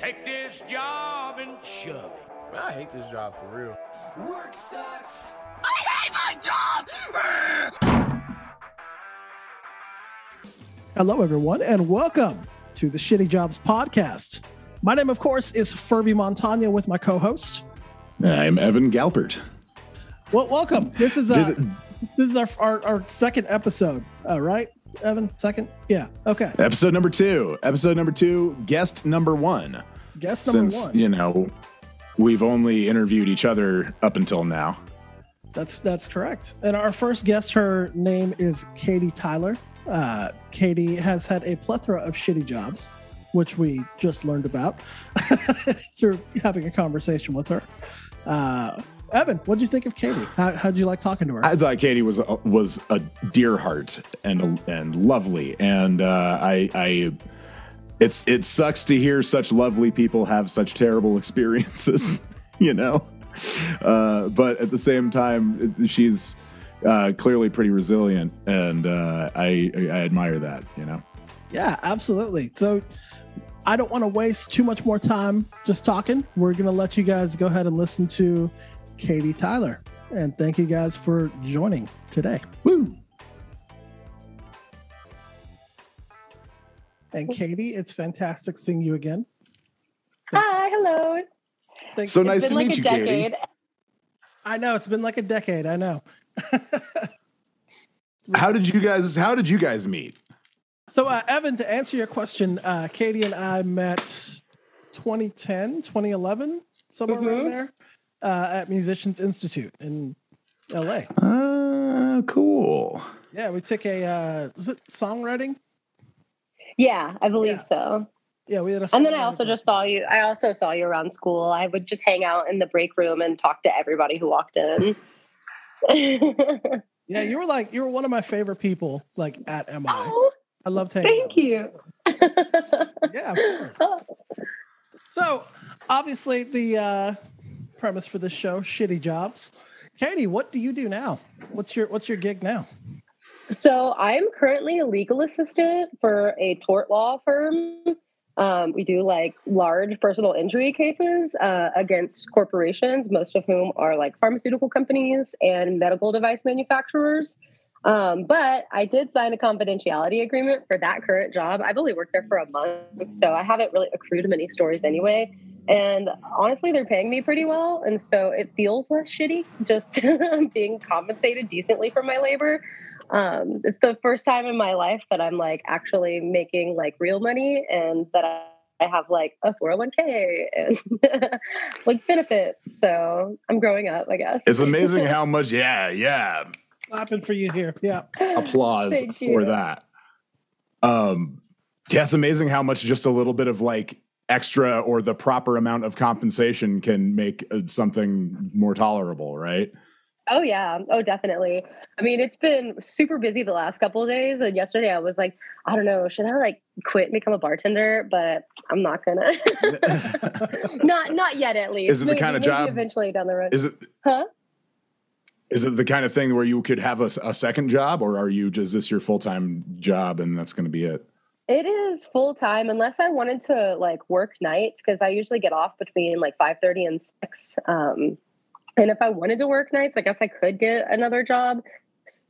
Take this job and shove it. I hate this job for real. Work sucks. I hate my job! Hello, everyone, and welcome to the Shitty Jobs Podcast. My name, of course, is Furby Montagna with my co host. I'm Evan Galpert. Well, welcome. This is, uh, Did- this is our, our, our second episode, uh, right? Evan, second? Yeah. Okay. Episode number two. Episode number two. Guest number one. Guest number Since one. you know we've only interviewed each other up until now. That's that's correct. And our first guest, her name is Katie Tyler. Uh, Katie has had a plethora of shitty jobs, which we just learned about through having a conversation with her. Uh, Evan, what do you think of Katie? How how'd you like talking to her? I thought Katie was a, was a dear heart and and lovely, and uh, I I it's it sucks to hear such lovely people have such terrible experiences, you know. Uh, but at the same time, she's uh, clearly pretty resilient, and uh, I I admire that, you know. Yeah, absolutely. So I don't want to waste too much more time just talking. We're going to let you guys go ahead and listen to Katie Tyler. And thank you guys for joining today. Woo! And Katie, it's fantastic seeing you again. Hi, hello. Thank So you. nice to been meet like you, a Katie. I know it's been like a decade. I know. How did you guys How did you guys meet? So, uh, Evan, to answer your question, uh, Katie and I met 2010, 2011, somewhere around Mhm. there uh, at Musicians Institute in LA. Uh, cool. Yeah, we took a, uh, was it songwriting? Yeah, I believe Yeah. so. Yeah, we had a song. And then I also just saw you. I also saw you around school. I would just hang out in the break room and talk to everybody who walked in. Yeah, you were like, you were one of my favorite people, like at MI. oh, I loved hanging thank out. you. Yeah, of course. So, obviously, the uh, premise for this show, shitty jobs. Katie, what do you do now? What's your What's your gig now? So I'm currently a legal assistant for a tort law firm. Um, we do like large personal injury cases uh, against corporations, most of whom are like pharmaceutical companies and medical device manufacturers. Um, but I did sign a confidentiality agreement for that current job. I've only worked there for a month, so I haven't really accrued many stories anyway. And honestly, they're paying me pretty well. And so it feels less shitty just being compensated decently for my labor um, it's the first time in my life that I'm like actually making like real money and that I, I have like a 401k and like benefits. So I'm growing up, I guess. It's amazing how much. Yeah, yeah. Clapping for you here. Yeah. Applause Thank for you. that. Um, yeah, it's amazing how much just a little bit of like extra or the proper amount of compensation can make uh, something more tolerable, right? Oh yeah. Oh, definitely. I mean, it's been super busy the last couple of days. And yesterday I was like, I don't know, should I like quit and become a bartender? But I'm not gonna. not not yet, at least. Is it the kind of job- eventually down the road? Is it huh? Is it the kind of thing where you could have a second job, or are you just this your full time job and that's going to be it? It is full time unless I wanted to like work nights because I usually get off between like five thirty and six. Um, and if I wanted to work nights, I guess I could get another job.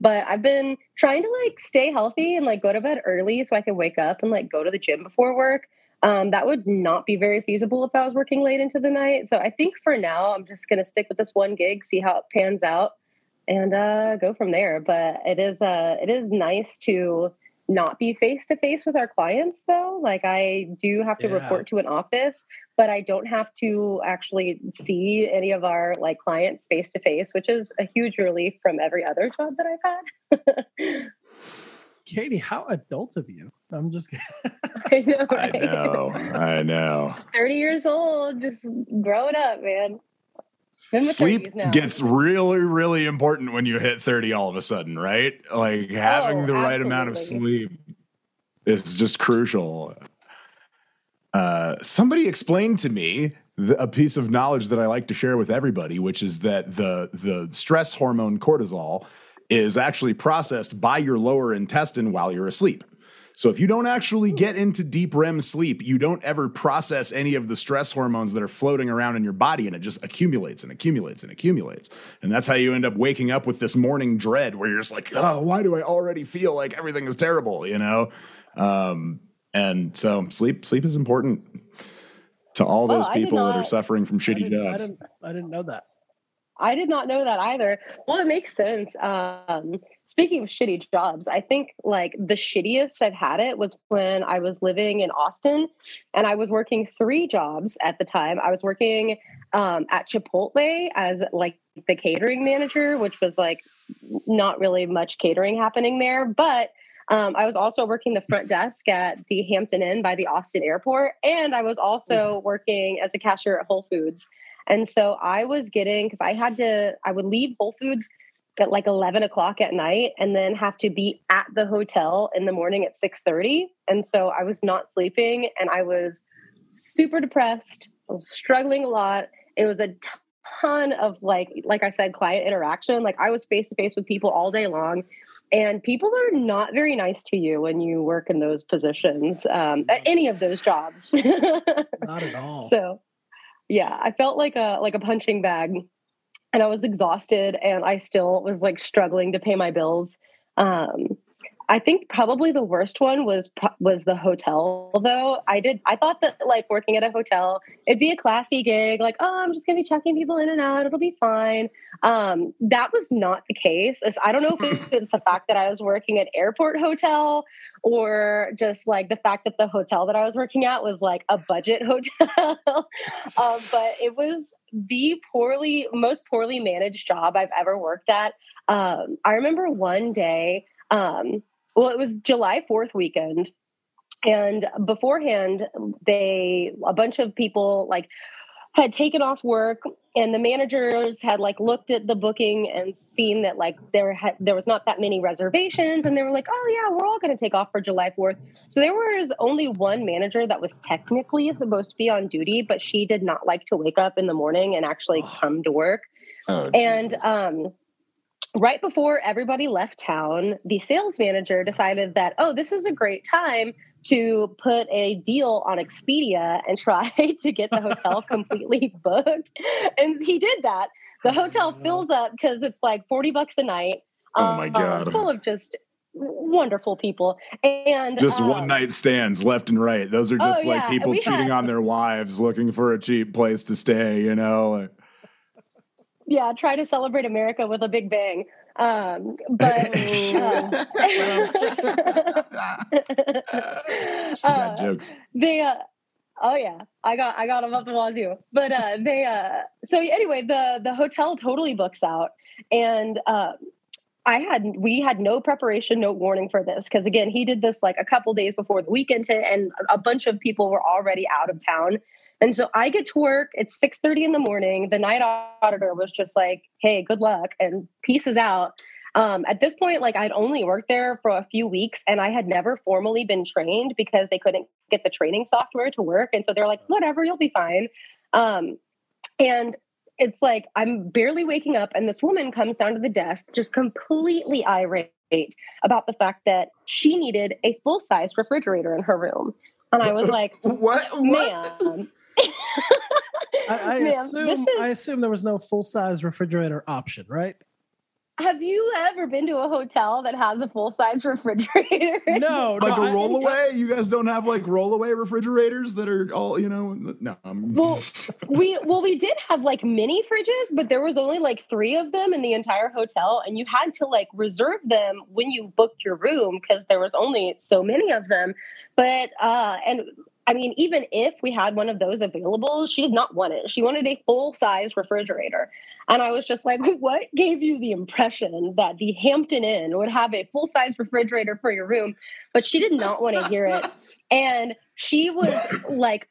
But I've been trying to like stay healthy and like go to bed early so I can wake up and like go to the gym before work. Um, that would not be very feasible if I was working late into the night. So I think for now I'm just gonna stick with this one gig, see how it pans out, and uh, go from there. But it is uh, it is nice to not be face to face with our clients though like i do have to Yeah. report to an office but i don't have to actually see any of our like clients face to face which is a huge relief from every other job that i've had Katie, how adult of you? I'm just i know I know, I know. 30 years old just growing up man I'm in my Sleep gets really, really important when you hit 30 all of a sudden, right? Like having Oh, the right amount of sleep is just crucial. Uh, somebody explained to me the, a piece of knowledge that I like to share with everybody, which is that the the stress hormone cortisol is actually processed by your lower intestine while you're asleep. So if you don't actually get into deep REM sleep, you don't ever process any of the stress hormones that are floating around in your body and it just accumulates and accumulates and accumulates. And that's how you end up waking up with this morning dread where you're just like, "Oh, why do I already feel like everything is terrible?" you know? Um and so sleep sleep is important to all those I did people that are suffering from shitty didn't, I jobs. didn't, I didn't know that. I did not know that either. Well, it makes sense. Um, speaking of shitty jobs, I think like the shittiest I've had it was when I was living in Austin and I was working three jobs at the time. I was working um, at Chipotle as like the catering manager, which was like not really much catering happening there, but um, I was also working the front desk at the Hampton Inn by the Austin airport. And I was also working as a cashier at Whole Foods. And so I was getting, because I had to, I would leave Whole Foods at like 11 o'clock at night and then have to be at the hotel in the morning at 6.30. And so I was not sleeping and I was super depressed. I was struggling a lot. It was a ton of like, like I said, client interaction. Like I was face to face with people all day long and people are not very nice to you when you work in those positions um, at any of those jobs Not at all. so yeah i felt like a like a punching bag and i was exhausted and i still was like struggling to pay my bills. Um i think probably the worst one was was the hotel though. I did i thought that like working at a hotel it'd be a classy gig like oh i'm just gonna be checking people in and out it'll be fine. Um that was not the case. I don't know if it's the fact that i was working at airport hotel or just like the fact that the hotel that I was working at was like a budget hotel. um, but it was the poorly, most poorly managed job I've ever worked at. Um, I remember one day, um, well, it was July 4th weekend. And beforehand, they, a bunch of people like had taken off work and the managers had like looked at the booking and seen that like there had there was not that many reservations and they were like oh yeah we're all going to take off for july 4th so there was only one manager that was technically supposed to be on duty but she did not like to wake up in the morning and actually come to work. Oh, and um, right before everybody left town, the sales manager decided that, oh, this is a great time to put a deal on Expedia and try to get the hotel completely booked. And he did that. The hotel fills up because it's like 40 bucks a night. Oh my um, God. full of just wonderful people. And just um, one night stands left and right. Those are Oh, just like yeah, people cheating had- on their wives, looking for a cheap place to stay. You know, yeah, try to celebrate America with a big bang. Um, but uh, she got Uh, jokes. they uh oh yeah i got i got them up the wazoo but uh they uh so anyway the the hotel totally books out and um I had we had no preparation, no warning for this because again he did this like a couple days before the weekend hit, and a bunch of people were already out of town. And so I get to work. It's six thirty in the morning. The night auditor was just like, "Hey, good luck," and pieces out. Um, at this point, like I'd only worked there for a few weeks, and I had never formally been trained because they couldn't get the training software to work. And so they're like, "Whatever, you'll be fine." Um, and it's like I'm barely waking up, and this woman comes down to the desk, just completely irate about the fact that she needed a full size refrigerator in her room. And I was like, What? What? ma'am. I, I Ma'am, assume is- I assume there was no full size refrigerator option, right? Have you ever been to a hotel that has a full size refrigerator? No, Like no, a I- rollaway? You guys don't have like rollaway refrigerators that are all you know? No. I'm- Well, we well we did have like mini fridges, but there was only like three of them in the entire hotel, and you had to like reserve them when you booked your room because there was only so many of them. But uh, and I mean, even if we had one of those available, she did not want it. She wanted a full size refrigerator. And I was just like, what gave you the impression that the Hampton Inn would have a full size refrigerator for your room? But she did not want to hear it. And she was like,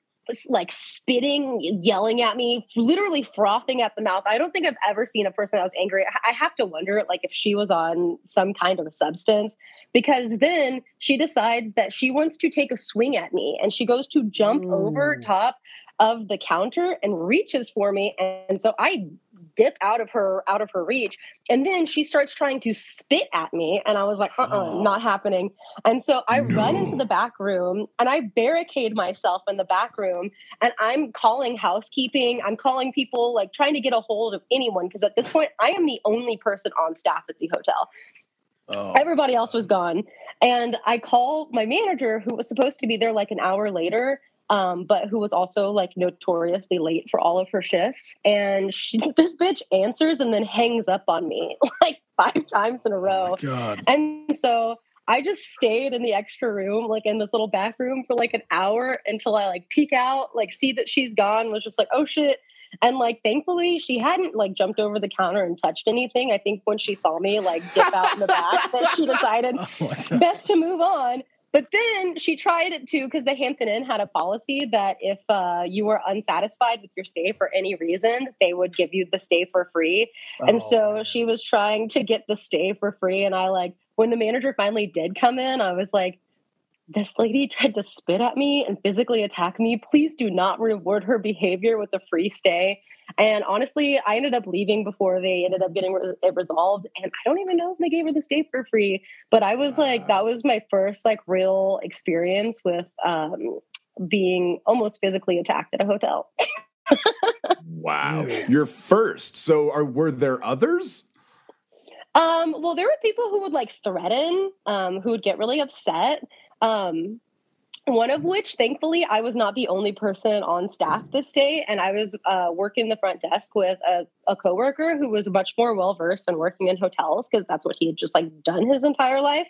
like spitting, yelling at me, literally frothing at the mouth. I don't think I've ever seen a person that was angry. I- have to wonder, like, if she was on some kind of a substance, because then she decides that she wants to take a swing at me, and she goes to jump over mm. top of the counter and reaches for me, and so I dip out of her out of her reach. And then she starts trying to spit at me. And I was like, uh-uh, Oh. not happening. And so I run into the back room and I barricade myself in the back room and I'm calling housekeeping. I'm calling people, like trying to get a hold of anyone because at this point I am the only person on staff at the hotel. Oh. Everybody else was gone. And I call my manager, who was supposed to be there like an hour later, um, but who was also like notoriously late for all of her shifts. And she, this bitch answers and then hangs up on me like five times in a Oh row. God. And so I just stayed in the extra room, like in this little back room for like an hour until I like peek out, like see that she's gone, was just like, oh shit. And like thankfully she hadn't like jumped over the counter and touched anything. I think when she saw me like dip out in the back that she decided Oh best to move on. But then she tried it too because the Hampton Inn had a policy that if uh, you were unsatisfied with your stay for any reason, they would give you the stay for free. And Oh, so man. she was trying to get the stay for free. And I like, when the manager finally did come in, I was like, this lady tried to spit at me and physically attack me. Please do not reward her behavior with a free stay. And honestly, I ended up leaving before they ended up getting re- it resolved. And I don't even know if they gave her the stay for free. But I was like, that was my first like real experience with um, being almost physically attacked at a hotel. Wow. Dude. You're first. So are were there others? Um, well, there were people who would like threaten, um, who would get really upset. Um, one of which, thankfully, I was not the only person on staff this day, and I was uh, working the front desk with a, a coworker who was much more well versed in working in hotels because that's what he had just like done his entire life.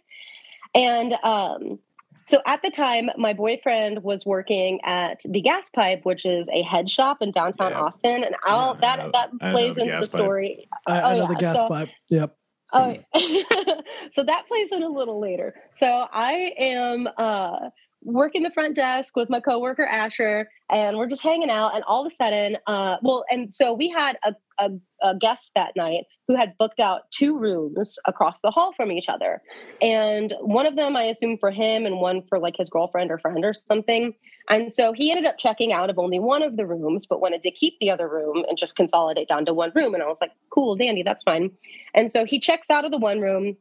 And um, so at the time, my boyfriend was working at the Gas Pipe, which is a head shop in downtown Yeah. Austin, and I'll, Yeah, that know- that plays the into the Gas Pipe. story. I, I Oh, know the gas so- pipe. Yep. Oh, so that plays in a little later. So I am uh, working the front desk with my coworker Asher, and we're just hanging out. And all of a sudden, uh, well, and so we had a, a, a guest that night who had booked out two rooms across the hall from each other, and one of them I assume for him, and one for like his girlfriend or friend or something. And so he ended up checking out of only one of the rooms, but wanted to keep the other room and just consolidate down to one room. And I was like, cool, dandy, that's fine. And so he checks out of the one room,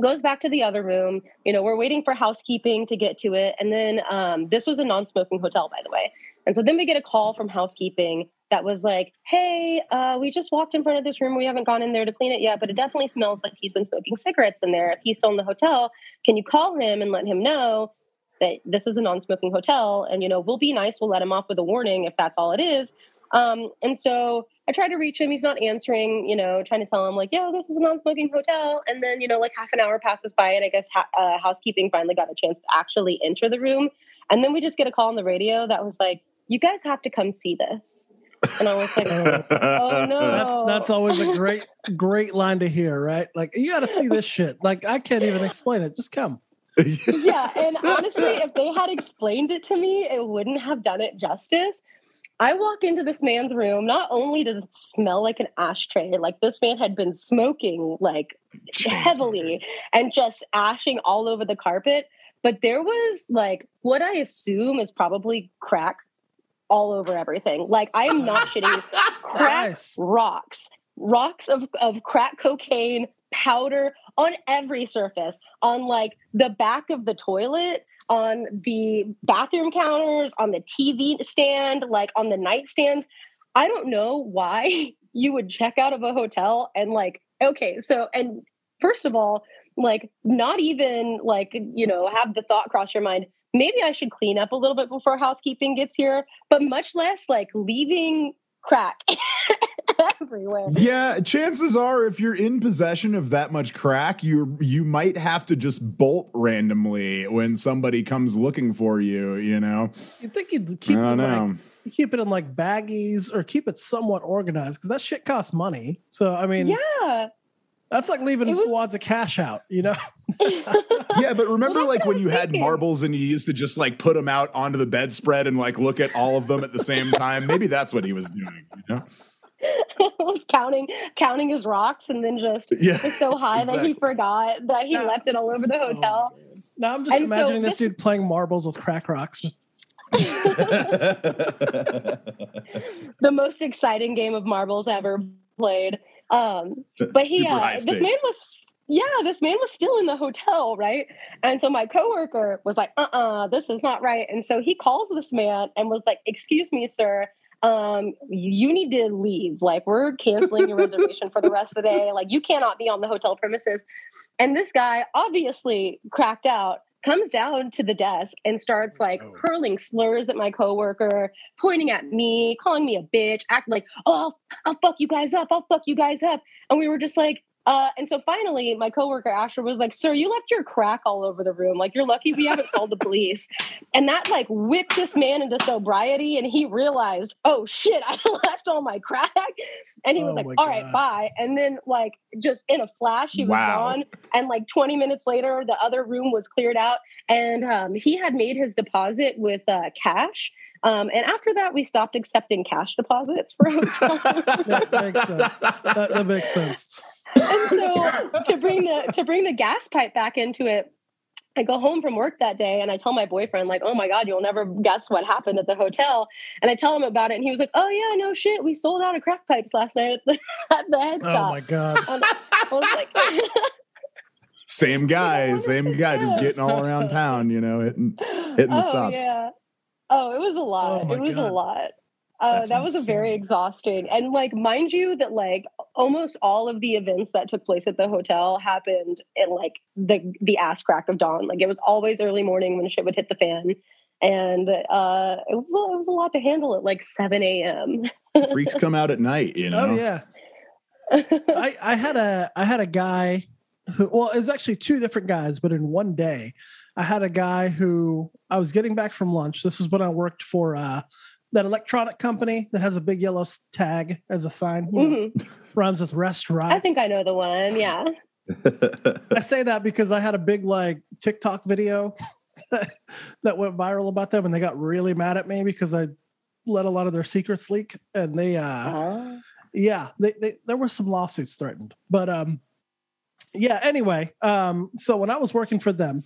goes back to the other room. You know, we're waiting for housekeeping to get to it. And then um, this was a non smoking hotel, by the way. And so then we get a call from housekeeping that was like, hey, uh, we just walked in front of this room. We haven't gone in there to clean it yet, but it definitely smells like he's been smoking cigarettes in there. If he's still in the hotel, can you call him and let him know that this is a non-smoking hotel and you know we'll be nice. We'll let him off with a warning if that's all it is. Um, and so i tried to reach him. He's not answering you know trying to tell him like yo, this is a non-smoking hotel. And then you know like half an hour passes by and i guess ha- uh, housekeeping finally got a chance to actually enter the room. And then we just get a call on the radio that was like you guys have to come see this and i was like oh, oh no That's that's always a great great line to hear, right? Like you got to see this shit. Like I can't even explain it. Just come. yeah, and honestly, if they had explained it to me, it wouldn't have done it justice. I walk into this man's room. Not only does it smell like an ashtray, like this man had been smoking like heavily and just ashing all over the carpet, but there was like what I assume is probably crack all over everything. Like I am not shitting. Crack Nice. rocks, rocks of, of crack cocaine powder on every surface, on like the back of the toilet, on the bathroom counters, on the TV stand, like on the nightstands. I don't know why you would check out of a hotel and like, okay, so, and first of all, like not even like, you know, have the thought cross your mind, maybe I should clean up a little bit before housekeeping gets here, but much less like leaving crack everywhere. Yeah, chances are if you're in possession of that much crack, you you might have to just bolt randomly when somebody comes looking for you, you know. You think you'd I keep it don't in, know. like keep it in like baggies or keep it somewhat organized because that shit costs money. So I mean, Yeah. That's like leaving It was- wads of cash out. You know, Yeah, but remember like when was you had marbles and you used to just like put them out onto the bedspread and like look at all of them at the same time? Maybe that's what he was doing, you know? was counting counting his rocks and then just Yeah. was so high that he forgot that he Yeah. left it all over the oh, hotel. now I'm just And so imagining this, this- dude playing marbles with crack rocks. Just the most exciting game of marbles ever. played. Um, but he, uh, this stakes. man was, yeah, this man was still in the hotel, right? And so my coworker was like, uh uh this is not right. And so he calls this man and was like, excuse me, sir. Um, you need to leave. Like, we're canceling your reservation for the rest of the day. Like, you cannot be on the hotel premises. And this guy, obviously cracked out, comes down to the desk and starts oh, like Oh. hurling slurs at my coworker, pointing at me, calling me a bitch, acting like, oh, I'll fuck you guys up. I'll fuck you guys up. And we were just like, uh, and so finally, my coworker Asher was like, "Sir, you left your crack all over the room. Like, you're lucky we haven't called the police." And that like whipped this man into sobriety, and he realized, "Oh shit, I left all my crack." And he was Oh like, my "All right, God. bye." And then like just in a flash, he was Wow. gone. And like 20 minutes later, the other room was cleared out, and um, he had made his deposit with uh, cash. Um, and after that, we stopped accepting cash deposits for hotels. That makes sense. That, that makes sense. And so to bring the to bring the gas pipe back into it I go home from work that day and I tell my boyfriend, like, oh my God, you'll never guess what happened at the hotel. And I tell him about it. And he was like, oh, yeah, no shit. We sold out of crack pipes last night at the, at the head Oh shop. Oh my god. And I was like, Same guy, same guy, just getting all around town, you know, hitting hitting the oh, stops. Yeah. Oh, it was a lot. Oh it was God. a lot. Uh, that was a very exhausting. And like, mind you, that like almost all of the events that took place at the hotel happened in like the the ass crack of dawn. Like it was always early morning when shit would hit the fan. And uh, it was a- it was a lot to handle at like seven a.m. Freaks come out at night, you know. Oh yeah. I, I had a I had a guy who well it was actually two different guys, but in one day, I had a guy who I was getting back from lunch. This is when I worked for uh, that electronic company that has a big yellow tag as a sign. You know, Mhm. Rhymes with restaurant. I think I know the one. Yeah. I say that because I had a big like TikTok video that went viral about them, and they got really mad at me because I let a lot of their secrets leak, and they uh Ah. yeah they, they there were some lawsuits threatened but um yeah anyway um so when i was working for them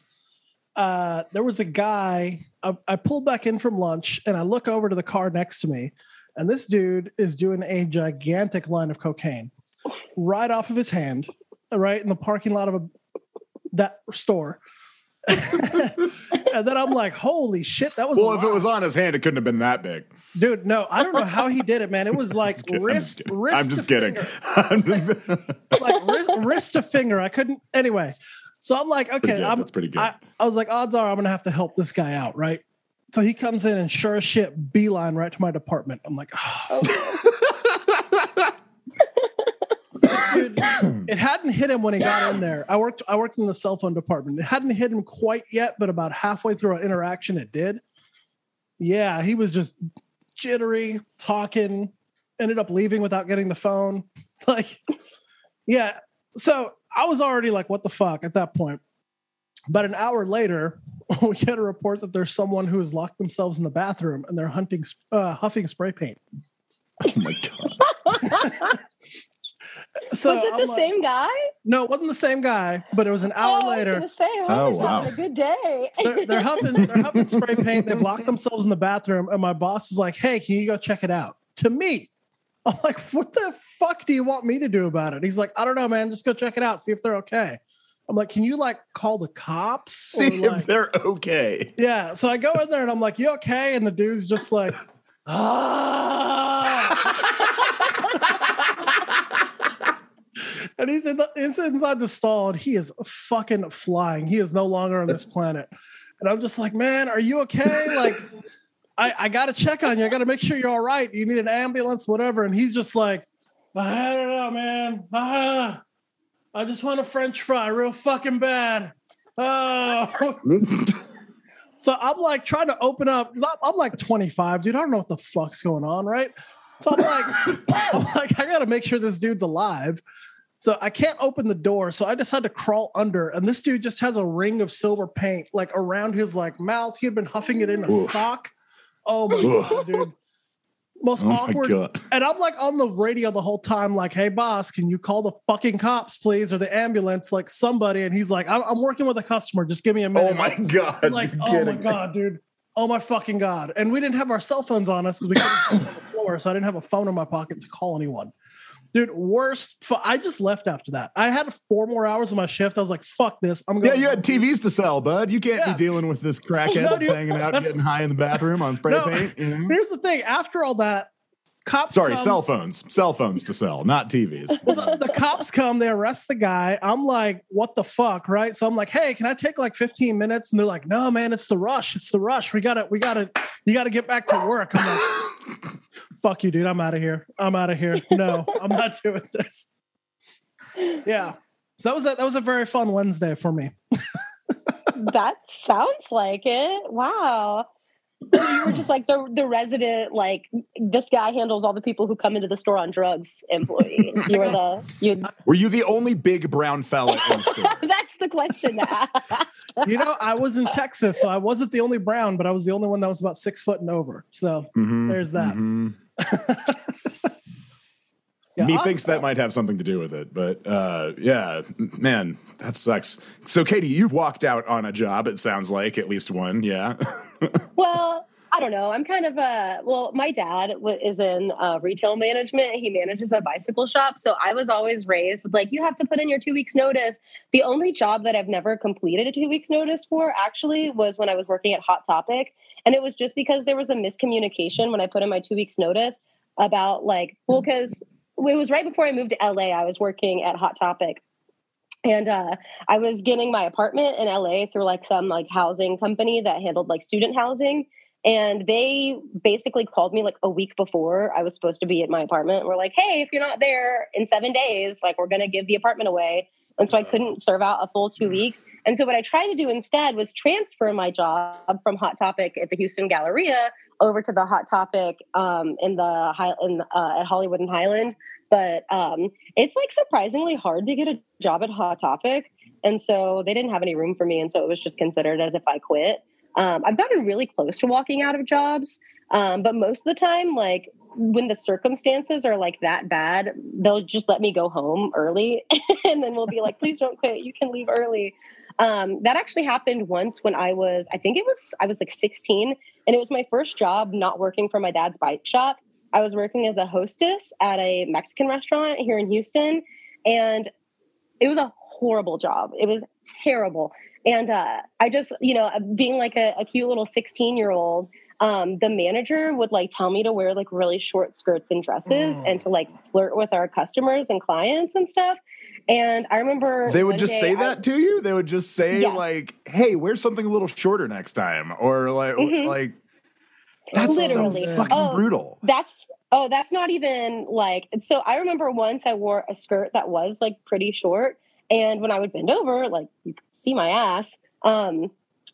uh there was a guy I, I pulled back in from lunch and i look over to the car next to me and this dude is doing a gigantic line of cocaine right off of his hand right in the parking lot of a that store and then i'm like holy shit that was well, if it was on his hand, it couldn't have been that big. dude no i don't know how he did it man it was like kidding. wrist I'm just kidding. wrist I'm just kidding. I'm just- like wrist, wrist to finger. I couldn't anyway. So I'm like, Pretty okay, good. I'm, That's pretty good. I, I was like, odds are I'm gonna have to help this guy out, right? So he comes in and sure as shit, beeline right to my department. I'm like, oh, dude, it hadn't hit him when he got in there. I worked, I worked in the cell phone department. It hadn't hit him quite yet, but about halfway through our interaction, it did. Yeah, he was just jittery, talking, ended up leaving without getting the phone. Like, yeah. So I was already like, what the fuck at that point. But an hour later, we get a report that there's someone who has locked themselves in the bathroom and they're hunting, uh, huffing spray paint. oh my god. So was it I'm the like- same guy? No, it wasn't the same guy, but it was an hour oh, I later. was gonna say, oh, Oh, wow. having a good day. They're, they're huffing, they're huffing spray paint. They've locked themselves in the bathroom, and my boss is like, "Hey, can you go check it out?" To me, I'm like, "What the fuck do you want me to do about it?" He's like, "I don't know, man. Just go check it out, see if they're okay." I'm like, "Can you like call the cops?" See Or, like- if they're okay. Yeah. So I go in there and I'm like, "You okay?" And the dude's just like, "Ah." and he's in the, he's inside the stall and he is fucking flying. He is no longer on this planet. And I'm just like, "Man, are you okay?" Like. I, I got to check on you. I got to make sure you're all right. You need an ambulance, whatever. And he's just like, I don't know, man. Ah, I just want a French fry real fucking bad. Oh. So I'm like trying to open up. I'm, I'm like 25, dude. I don't know what the fuck's going on, right? So I'm like, I'm like, I gotta make sure this dude's alive. So I can't open the door. So I had to crawl under. And this dude just has a ring of silver paint like around his like mouth. He had been huffing it in a Oof. sock. Oh my god, dude. Most Oh awkward. god. And I'm like on the radio the whole time, like, hey, boss, can you call the fucking cops, please, or the ambulance, like somebody? And he's like, I'm, I'm working with a customer. Just give me a oh minute. Oh my god. I'm like, You're oh my kidding god, dude. Oh my fucking god. And we didn't have our cell phones on us because we couldn't on the floor, so I didn't have a phone in my pocket to call anyone. Dude, worst. fu- I just left after that. I had four more hours of my shift. I was like, "Fuck this! I'm going." Yeah, you had TVs to sell, bud. You can't Yeah. be dealing with this crackhead No, dude, hanging out, getting high in the bathroom on spray No. paint. You know? Here's the thing. After all that, cops. Sorry, come- cell phones. Cell phones to sell, not TVs. Well, the, the cops come, they arrest the guy. I'm like, what the fuck, right? So I'm like, hey, can I take like 15 minutes? And they're like, no, man, it's the rush. It's the rush. We gotta, we gotta, you gotta get back to work. I'm like, fuck you, dude. I'm out of here. I'm out of here. No, I'm not doing this. Yeah. So that was a, that was a very fun Wednesday for me. that sounds like it. Wow. So you were just like the the resident, like this guy handles all the people who come into the store on drugs employee. You were the you. Were you the only big brown fella in the store? That's the question to ask. You know, I was in Texas, so I wasn't the only brown, but I was the only one that was about six foot and over. So Mhm, there's that. mhm. Yeah, Me thinks that might have something to do with it, but uh, yeah, man, that sucks. So, Katie, you've walked out on a job. It sounds like at least one. Yeah. Well, I don't know. I'm kind of a well. My dad is in uh, retail management. He manages a bicycle shop, so I was always raised with like you have to put in your two weeks notice. The only job that I've never completed a two weeks notice for actually was when I was working at Hot Topic, and it was just because there was a miscommunication when I put in my two weeks notice about like well because it was right before I moved to LA. I was working at Hot Topic. And uh, I was getting my apartment in LA through like some like housing company that handled like student housing. And they basically called me like a week before I was supposed to be at my apartment. We're like, hey, if you're not there in seven days, like we're to give the apartment away. And so I couldn't serve out a full two weeks. And so what I tried to do instead was transfer my job from Hot Topic at the Houston Galleria over to the Hot Topic um, in the in uh, at Hollywood and Highland. But um, it's like surprisingly hard to get a job at Hot Topic, and so they didn't have any room for me, and so it was just considered as if I quit. Um, I've gotten really close to walking out of jobs, um, but most of the time, like when the circumstances are like that bad, they'll just let me go home early, and then we'll be like, "Please don't quit. You can leave early." Um, that actually happened once when I was, I think it was, I was like 16, and it was my first job not working for my dad's bike shop. I was working as a hostess at a Mexican restaurant here in Houston, and it was a horrible job. It was terrible. And uh, I just, you know, being like a, a cute little 16 year old, um, the manager would like tell me to wear like really short skirts and dresses Mm. and to like flirt with our customers and clients and stuff. And I remember They would just say I- that to you. They would just say Yes. like, "Hey, wear something a little shorter next time," or like, Mhm. like that's Literally. so fucking Oh, brutal. That's oh, that's not even like so I remember once I wore a skirt that was like pretty short and when I would bend over, like you could see my ass. Um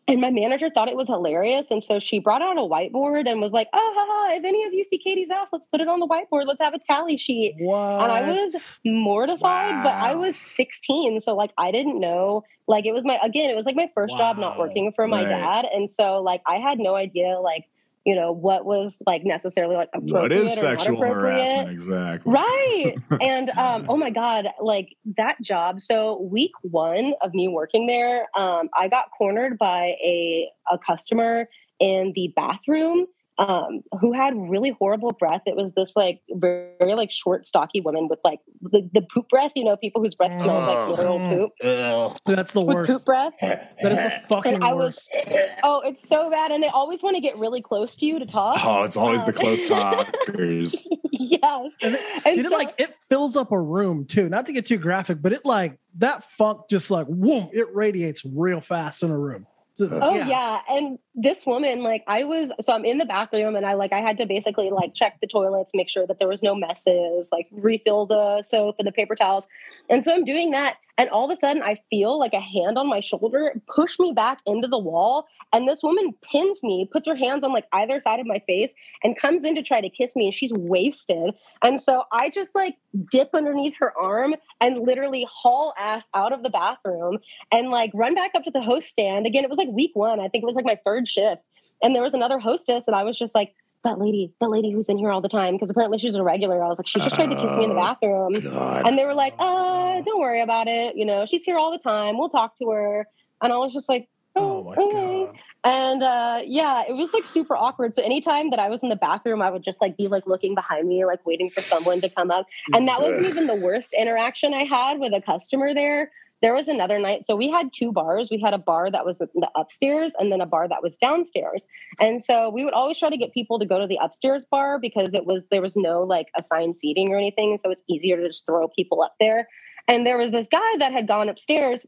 and my manager thought it was hilarious. And so she brought out a whiteboard and was like, Oh, haha, if any of you see Katie's ass, let's put it on the whiteboard. Let's have a tally sheet. What? And I was mortified, but I was 16. So, like, I didn't know. Like, it was my, again, it was like my first job not working for my Right. dad. And so, like, I had no idea, like, you know, what was like necessarily like appropriate What is sexual harassment exactly? Right. and um, oh my God, like that job. So week one of me working there, um, I got cornered by a, a customer in the bathroom um, who had really horrible breath. It was this like very, like short, stocky woman with like the, the poop breath, you know, people whose breath smells like literal poop Ugh. That's the with worst. poop breath. That is the fucking And I was, worst. oh, it's so bad. And they always want to get really close to you to talk. Oh, it's always the Um, close talkers. yes. And And You know, like it fills up a room too. Not to get too graphic, but it like that funk just like whoom, it radiates real fast in a room. Oh yeah. And this woman, like I was so I'm in the bathroom and I like I had to basically like check the toilets, make sure that there was no messes, like refill the soap and the paper towels. And so I'm doing that. And all of a sudden I feel like a hand on my shoulder push me back into the wall. And this woman pins me, puts her hands on like either side of my face, and comes in to try to kiss me. And she's wasted. And so I just like dip underneath her arm and literally haul ass out of the bathroom and like run back up to the host stand. Again, it was like week one. I think it was like my third shift. And there was another hostess, and I was just like, that lady, that lady who's in here all the time, because apparently she's a regular. I was like, she just tried to kiss me in the Oh, bathroom. God. And they were like, uh, don't worry about it. You know, she's here all the time. We'll talk to her. And I was just like, Oh my okay. god. And uh, yeah, it was like super awkward. So anytime that I was in the bathroom, I would just like be like looking behind me, like waiting for someone to come up. And that wasn't even the worst interaction I had with a customer there. There was another night. So we had two bars. We had a bar that was the upstairs and then a bar that was downstairs. And so we would always try to get people to go to the upstairs bar because it was there was no like assigned seating or anything. So it's easier to just throw people up there. And there was this guy that had gone upstairs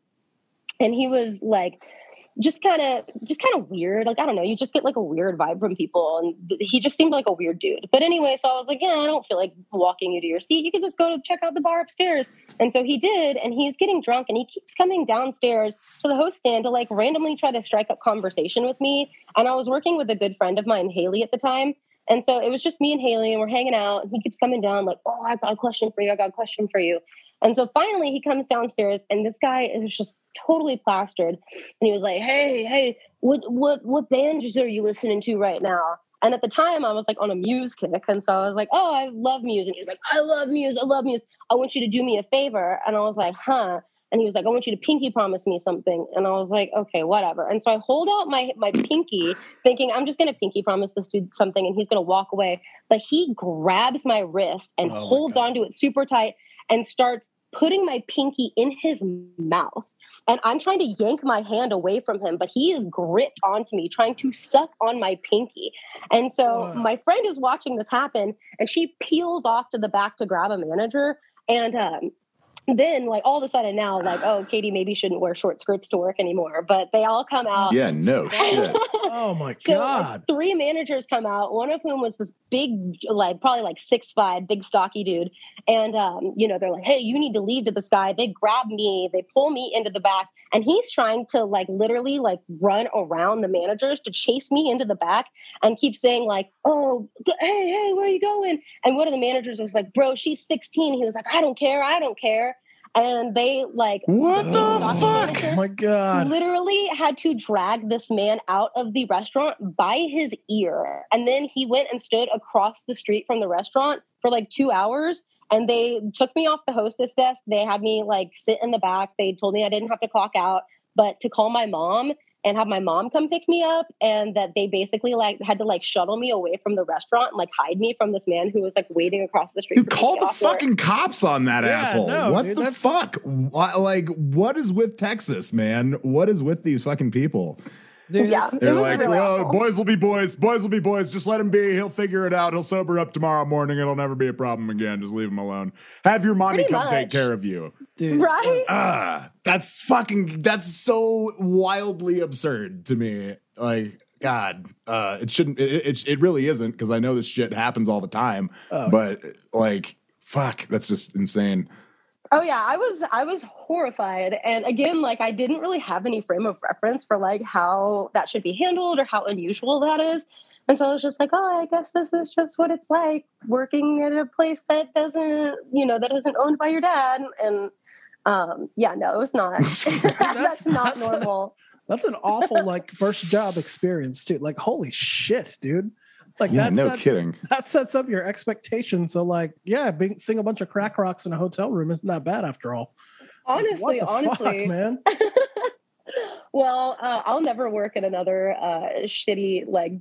and he was like just kind of just kind of weird. Like i don't know you just get like a weird vibe from people and he just seemed like a weird dude. But anyway so i was like yeah i don't feel like walking you to your seat. You can just go to check out the bar upstairs. And so he did and he's getting drunk and he keeps coming downstairs to the host stand to like randomly try to strike up conversation with me. And i was working with a good friend of mine haley at the time. And so it was just me and haley and we're hanging out and he keeps coming down like oh i got a question for you i got a question for you and so finally he comes downstairs and this guy is just totally plastered. And he was like, Hey, hey, what what what bands are you listening to right now? And at the time I was like on a Muse kick. And so I was like, Oh, I love Muse. And he was like, I love Muse, I love Muse. I want you to do me a favor. And I was like, huh. And he was like, I want you to pinky promise me something. And I was like, okay, whatever. And so I hold out my my pinky, thinking I'm just gonna pinky promise this dude something and he's gonna walk away. But he grabs my wrist and Oh holds onto it super tight and starts putting my pinky in his mouth. And I'm trying to yank my hand away from him, but he is gripped onto me, trying to suck on my pinky. And so my friend is watching this happen, and she peels off to the back to grab a manager. And um, then, like all of a sudden, now, like, oh, Katie maybe shouldn't wear short skirts to work anymore. But they all come out. Yeah, no shit. Oh my So god. three managers come out, one of whom was this big, like probably like six five, big stocky dude. And um, you know, they're like, hey, you need to leave to this guy. They grab me, they pull me into the back, and he's trying to like literally like run around the managers to chase me into the back and keep saying, like, oh, hey, hey, where are you going? And one of the managers was like, bro, she's 16. He was like, I don't care, I don't care. And they like What the fuck? Oh my god. literally had to drag this man out of the restaurant by his ear. And then he went and stood across the street from the restaurant for like two hours. And they took me off the hostess desk. They had me like sit in the back. They told me I didn't have to clock out, but to call my mom and have my mom come pick me up. And that they basically like had to like shuttle me away from the restaurant and like hide me from this man who was like waiting across the street. Dude, for call the off fucking cops on that Yeah, asshole. no, what dude, the that's- fuck? Why, like, what is with Texas, man? What is with these fucking people? Dude, Yeah. They're like, really "Oh, awful. boys will be boys. Boys will be boys. Just let him be. He'll figure it out. He'll sober up tomorrow morning. It'll never be a problem again. Just leave him alone. Have your mommy Pretty come take care of you. Dude. Right? Ah, that's fucking. That's so wildly absurd to me. Like, God, uh, it shouldn't. It it, it really isn't because I know this shit happens all the time. Oh. But like, fuck, that's just insane. Oh yeah, I was I was horrified. And again, like I didn't really have any frame of reference for like how that should be handled or how unusual that is. And so I was just like, oh, I guess this is just what it's like working at a place that doesn't, you know, that isn't owned by your dad. And um, yeah, no, it was not. that's, not that's- normal. That's an awful like first job experience too. Like, holy shit, dude. Like Yeah, that's no that, kidding. that sets up your expectations. So like, yeah, being sing a bunch of crack rocks in a hotel room isn't that bad after all. Like, Honestly, what the honestly, fuck, man. well, uh, I'll never work at another uh, shitty, like,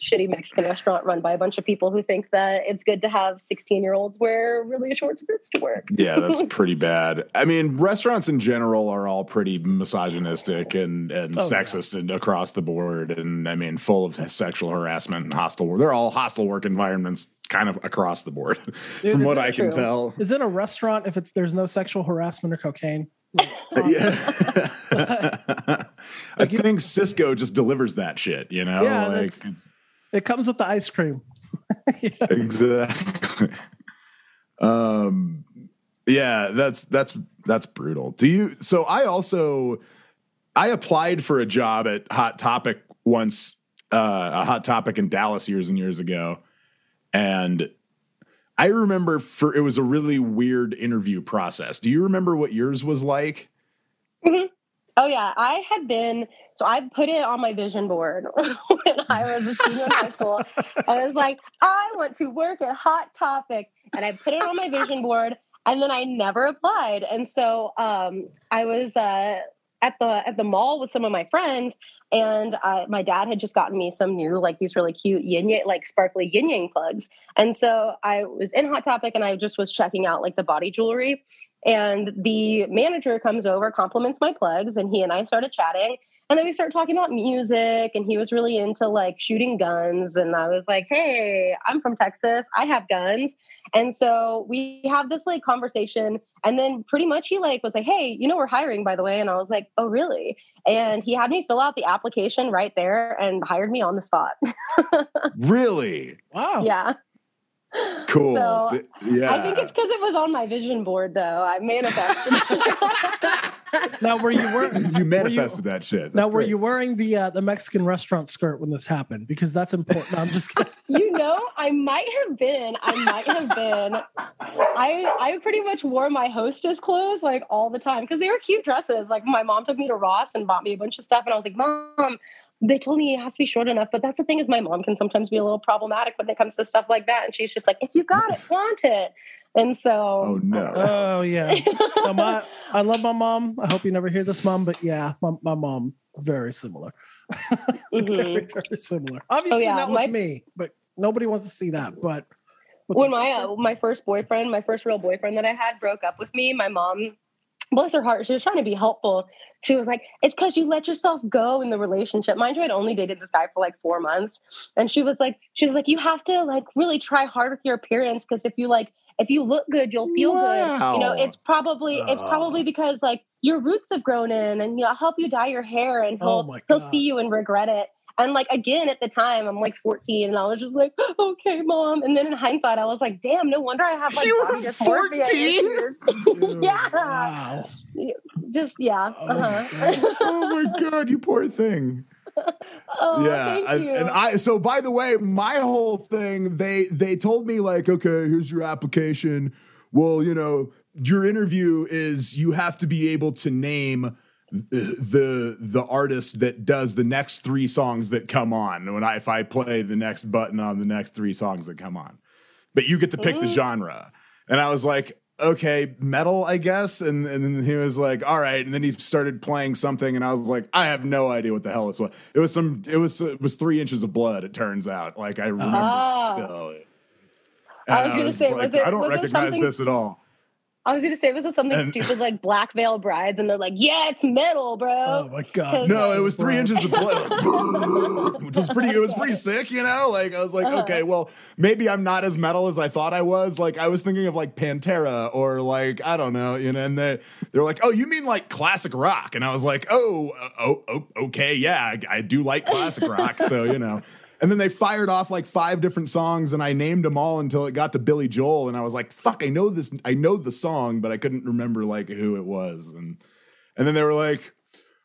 shitty Mexican restaurant run by a bunch of people who think that it's good to have 16 year olds wear really short skirts to work. Yeah, that's pretty bad. I mean, restaurants in general are all pretty misogynistic and, and Oh, yeah. sexist and across the board. And I mean, full of sexual harassment and hostile. Work. They're all hostile work environments, kind of across the board, Dude, from what that I can tell. Is it a restaurant if it's there's no sexual harassment or cocaine? Yeah. I think Sysco just delivers that shit, you know? Yeah, like, It comes with the ice cream. exactly. um yeah, that's that's that's brutal. Do you so I also I applied for a job at Hot Topic once uh a Hot Topic in Dallas years and years ago. And I remember for it was a really weird interview process. Do you remember what yours was like? Oh, yeah. I had been, so I put it on my vision board when I was a senior in high school. I was like, I want to work at Hot Topic. And I put it on my vision board and then I never applied. And so um, I was, uh, at the at the mall with some of my friends, and uh, my dad had just gotten me some new like these really cute yin yang like sparkly yin yang plugs. And so I was in Hot Topic, and I just was checking out like the body jewelry. And the manager comes over, compliments my plugs, and he and I started chatting. And then we started talking about music, and he was really into like shooting guns. And I was like, hey, I'm from Texas. I have guns. And so we have this like conversation. And then pretty much he like was like, hey, you know, we're hiring, by the way. And I was like, oh, really? And he had me fill out the application right there and hired me on the spot. Really? Wow. yeah. Cool. So, Th- yeah. I think it's because it was on my vision board, though. I manifested. Now, were you wearing? you manifested that shit. Now, That's were great. you wearing the uh, the Mexican restaurant skirt when this happened? Because that's important. No, I'm just kidding. you know, I might have been. I might have been. I I pretty much wore my hostess clothes like all the time because they were cute dresses. Like my mom took me to Ross and bought me a bunch of stuff, and I was like, Mom, they told me it has to be short enough. But that's the thing is, my mom can sometimes be a little problematic when it comes to stuff like that, and she's just like, if you got it, want it. And so, Oh no. Oh yeah. No, my, I love my mom. I hope you never hear this, mom. But yeah, my, my mom very similar. Mhm. very, very similar. Obviously yeah, not my- with me, but nobody wants to see that. But when my my uh, my first boyfriend, my first real boyfriend that I had broke up with me, my mom, bless her heart, she was trying to be helpful. She was like, "It's because you let yourself go in the relationship." Mind you, I'd only dated this guy for like four months, and she was like, "She was like, you have to like really try hard with your appearance because if you like." If you look good, you'll feel good. You know, it's probably it's probably because like your roots have grown in, and he'll help you dye your hair, and he'll Oh he'll see you and regret it. And like again at the time, I'm like 14, and I was just like, okay, mom. And then in hindsight, I was like, damn, no wonder I have like You body dysmorphia 14? yeah. Wow. Just yeah. Oh, Uh-huh. oh my god, you poor thing. oh, yeah, thank I- and I. So by the way, my whole thing, they they told me like, okay, here's your application. Well, you know, your interview is you have to be able to name the the artist that does the next three songs that come on when I if I play the next button on the next three songs that come on. But you get to pick the Mm. genre. And I was like, okay, metal, I guess. And and then he was like, all right. And then he started playing something, and I was like, I have no idea what the hell this was. It was some. It was it was three inches of blood. It turns out, like I remember Ah. still. I was gonna was say, like, was it- I don't recognize this at all. I was gonna say, was it something And- stupid like Black Veil Brides? And they're like, yeah, it's metal, bro. Oh my god. No, it was three Bro. inches of blood. Which was pretty. It was pretty sick, you know. Like I was like, Uh-huh. okay, well, maybe I'm not as metal as I thought I was. Like I was thinking of like Pantera or like I don't know, you know. And they they're like, oh, you mean like classic rock? And I was like, oh, uh, oh, oh okay, yeah, I, I do like classic rock. So you know. And then they fired off like five different songs, and I named them all until it got to Billy Joel, and I was like, "Fuck, I know this. I know the song, but I couldn't remember like who it was." And and then they were like,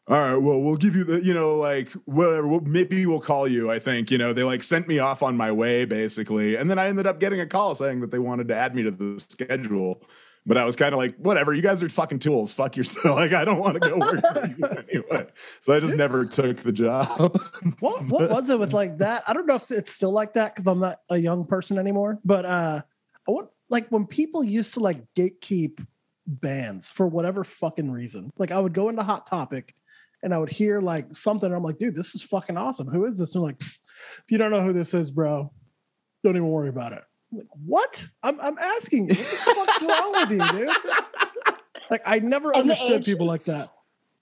all right, well, we'll give you the, you know, like, whatever, we'll, maybe we'll call you, I think. You know, they like sent me off on my way, basically. And then I ended up getting a call saying that they wanted to add me to the schedule. But I was kind of like, whatever, you guys are fucking tools. Fuck yourself. Like, I don't want to go work for you anyway. So I just never took the job. What what was it with like that? I don't know if it's still like that because I'm not a young person anymore. But uh, I want like when people used to like gatekeep bands for whatever fucking reason. Like I would go into Hot Topic and I would hear like something. I'm like, dude, this is fucking awesome. Who is this? And like, if you don't know who this is, bro, don't even worry about it. I'm like, what? I'm I'm asking you. What the fuck's wrong with you, dude? Like I never And understood age- people like that.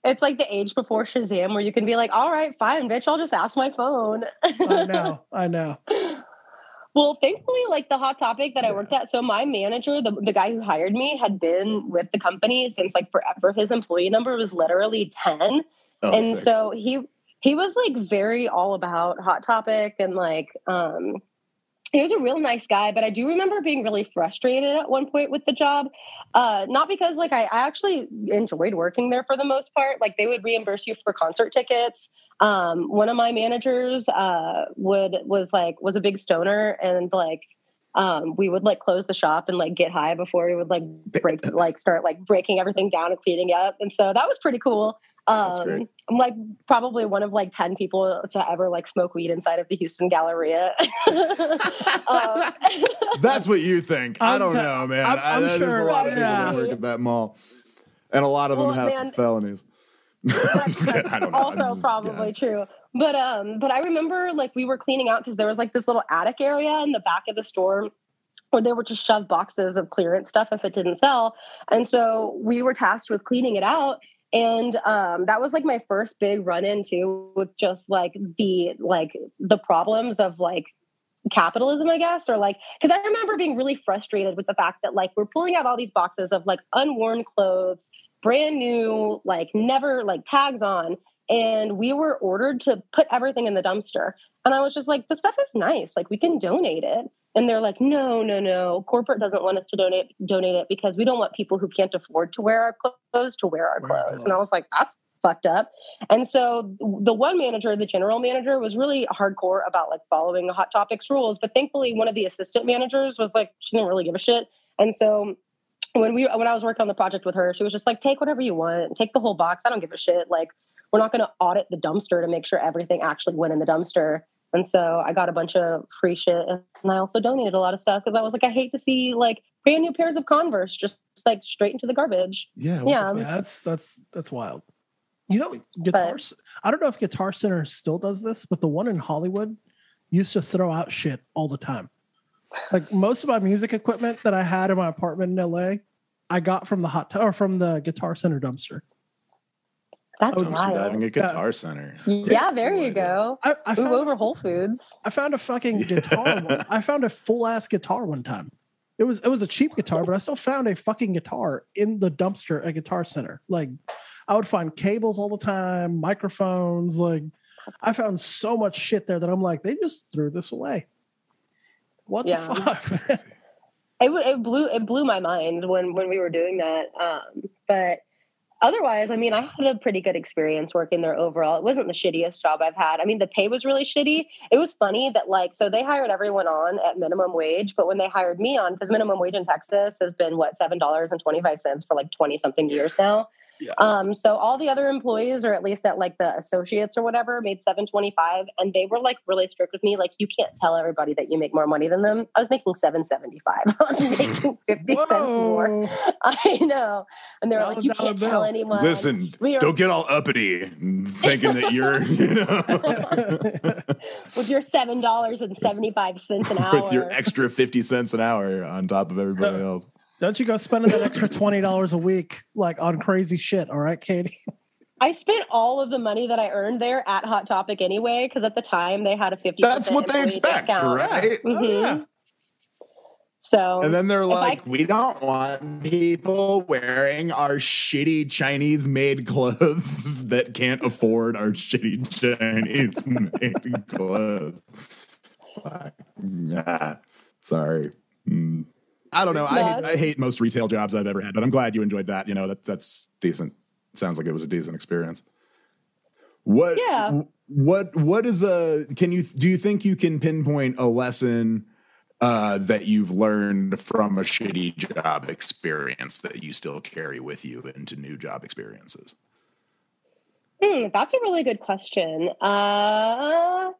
It's like the age before Shazam, where you can be like, all right, fine, bitch, I'll just ask my phone. I know, I know. Well, thankfully, like the hot topic that I worked at, so my manager, the, the guy who hired me, had been with the company since like forever. His employee number was literally 10. Oh, and sick. so he he was like very all about hot topic and like um he was a real nice guy, but I do remember being really frustrated at one point with the job. Uh, not because like I, I actually enjoyed working there for the most part. Like they would reimburse you for concert tickets. Um, one of my managers uh, would was like was a big stoner and like um, we would like close the shop and like get high before we would like break like start like breaking everything down and cleaning up. And so that was pretty cool. That's Um. I'm like probably one of like 10 people to ever like smoke weed inside of the Houston Galleria. um, That's what you think. I I'm don't so- know, man. I'm- I, I'm there's sure- a lot of people yeah. that work at that mall, and a lot of them have man- felonies. I'm kidding. I don't know. I'm also just- probably yeah. true. But um, but I remember like we were cleaning out because there was like this little attic area in the back of the store where they would just shove boxes of clearance stuff if it didn't sell. And so we were tasked with cleaning it out. And um, that was like my first big run into with just like the like the problems of like capitalism, I guess, or like because I remember being really frustrated with the fact that like we're pulling out all these boxes of like unworn clothes, brand new, like never like tags on, and we were ordered to put everything in the dumpster. And I was just like, the stuff is nice, like we can donate it. And they're like, no, no, no. Corporate doesn't want us to donate donate it because we don't want people who can't afford to wear our clothes to wear our clothes. And I was like, that's fucked up. And so the one manager, the general manager, was really hardcore about like following the Hot Topics rules. But thankfully, one of the assistant managers was like, she didn't really give a shit. And so when we when I was working on the project with her, she was just like, take whatever you want, take the whole box. I don't give a shit. Like, we're not going to audit the dumpster to make sure everything actually went in the dumpster. And so I got a bunch of free shit, and I also donated a lot of stuff because I was like, I hate to see like brand new pairs of Converse just like straight into the garbage. Yeah. what the Yeah. Yeah, that's that's that's wild. You know, guitar. I don't know if Guitar Center still does this, but the one in Hollywood used to throw out shit all the time. Like most of my music equipment that I had in my apartment in LA, I got from the hot or from the Guitar Center dumpster. That's Oh, Dumpster wild. diving at Guitar Center. Yeah, there you go. I, I Ooh, found over a, Whole Foods. I found a fucking guitar. one- I found a full ass guitar one time. It was it was a cheap guitar, but I still found a fucking guitar in the dumpster at Guitar Center. Like I would find cables all the time, microphones. Like I found so much shit there that I'm like, they just threw this away. What Yeah. the fuck? man? it, it blew it blew my mind when when we were doing that um but otherwise i mean i had a pretty good experience working there overall. It wasn't the shittiest job i've had. I mean the pay was really shitty. It was funny that like so they hired everyone on at minimum wage but when they hired me on because minimum wage in texas has been what seven dollars and 25 cents for like 20 something years now Yeah. um so all the other employees or at least at like the associates or whatever made 725 and they were like really strict with me like you can't tell everybody that you make more money than them i was making 775 i was making 50 cents more I know. And they were Dollar, like, you can't bill. tell anyone. Listen, we are don't get all uppity thinking that you're, you know, with your seven dollars and seventy five cents an hour. with your extra 50 cents an hour on top of everybody else. Don't you go spending that extra twenty dollars a week like on crazy shit, all right, Katie? I spent all of the money that I earned there at Hot Topic anyway, because at the time they had a fifty. That's what they expect, discount. right? Oh, Mhm. yeah. So And then they're If I- like, we don't want people wearing our shitty Chinese made clothes that can't afford our shitty Chinese made clothes. Fuck. Nah. Sorry. Mm. I don't know. I, hate- I hate most retail jobs I've ever had, but I'm glad you enjoyed that. You know, that that's decent. Sounds like it was a decent experience. What Yeah. what what is a can you do you think you can pinpoint a lesson uh, that you've learned from a shitty job experience that you still carry with you into new job experiences? Hmm, that's a really good question. Uh,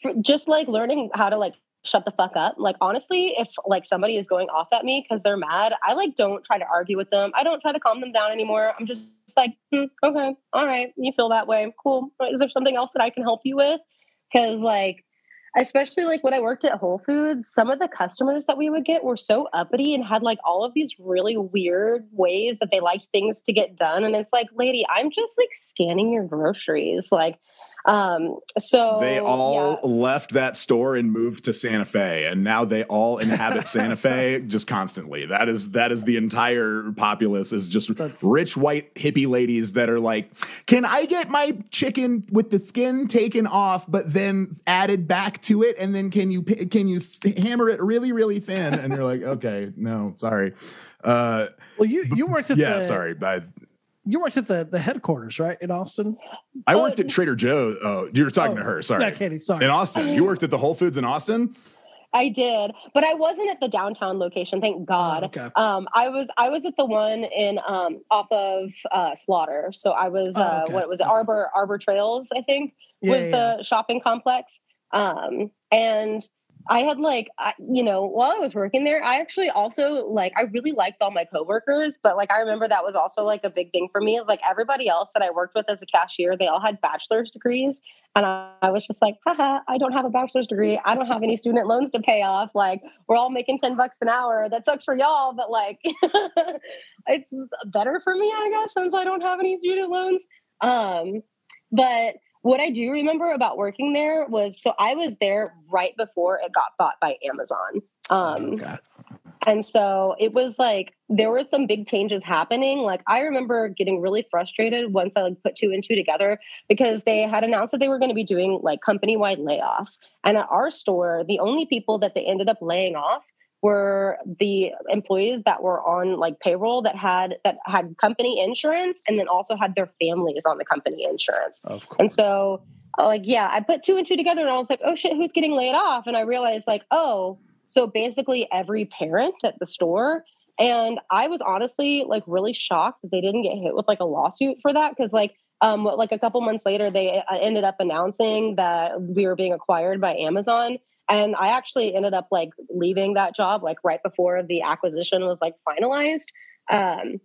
for just like learning how to like shut the fuck up. Like honestly, if like somebody is going off at me because they're mad, I like don't try to argue with them. I don't try to calm them down anymore. I'm just like, hmm, okay, all right, you feel that way, cool. Is there something else that I can help you with? Because like. Especially like when I worked at Whole Foods, some of the customers that we would get were so uppity and had like all of these really weird ways that they liked things to get done. And it's like, lady, I'm just like scanning your groceries. Like, um, so they all yeah. left that store and moved to Santa Fe, and now they all inhabit Santa Fe just constantly. That is that is the entire populace is just That's- rich white hippie ladies that are like, "Can I get my chicken with the skin taken off, but then added back to it, and then can you can you hammer it really really thin?" And you're like, "Okay, no, sorry." Uh, Well, you you worked at yeah, the, sorry. I, You worked at the the headquarters, right, in Austin? I Oh, worked at Trader Joe. Oh, you were talking Oh, to her. Sorry. Yeah, Katie. Sorry. In Austin, you worked at the Whole Foods in Austin. I did, but I wasn't at the downtown location. Thank God. Oh, okay. Um, I was I was at the one in um off of uh, Slaughter. So I was Oh, uh, okay. what was it Arbor Arbor Trails I think Yeah, was yeah, yeah. the shopping complex. Um, and I had like, I, you know, while I was working there, I actually also like, I really liked all my coworkers, but like, I remember that was also like a big thing for me is like everybody else that I worked with as a cashier, they all had bachelor's degrees. And I, I was just like, haha, I don't have a bachelor's degree. I don't have any student loans to pay off. Like, we're all making 10 bucks an hour. That sucks for y'all, but like, it's better for me, I guess, since I don't have any student loans. Um, but what I do remember about working there was so I was there right before it got bought by Amazon. Um, Okay. and so it was like there were some big changes happening. Like I remember getting really frustrated once I like put two and two together because they had announced that they were going to be doing like company wide layoffs. And at our store, the only people that they ended up laying off were the employees that were on like payroll that had that had company insurance and then also had their families on the company insurance. Of course. And so, uh, like, yeah, I put two and two together and I was like, oh shit, who's getting laid off? And I realized, like, oh, so basically every parent at the store. And I was honestly like really shocked that they didn't get hit with like a lawsuit for that. Cause like, um, like a couple months later, they uh, ended up announcing that we were being acquired by Amazon. And I actually ended up like leaving that job like right before the acquisition was like finalized. Um,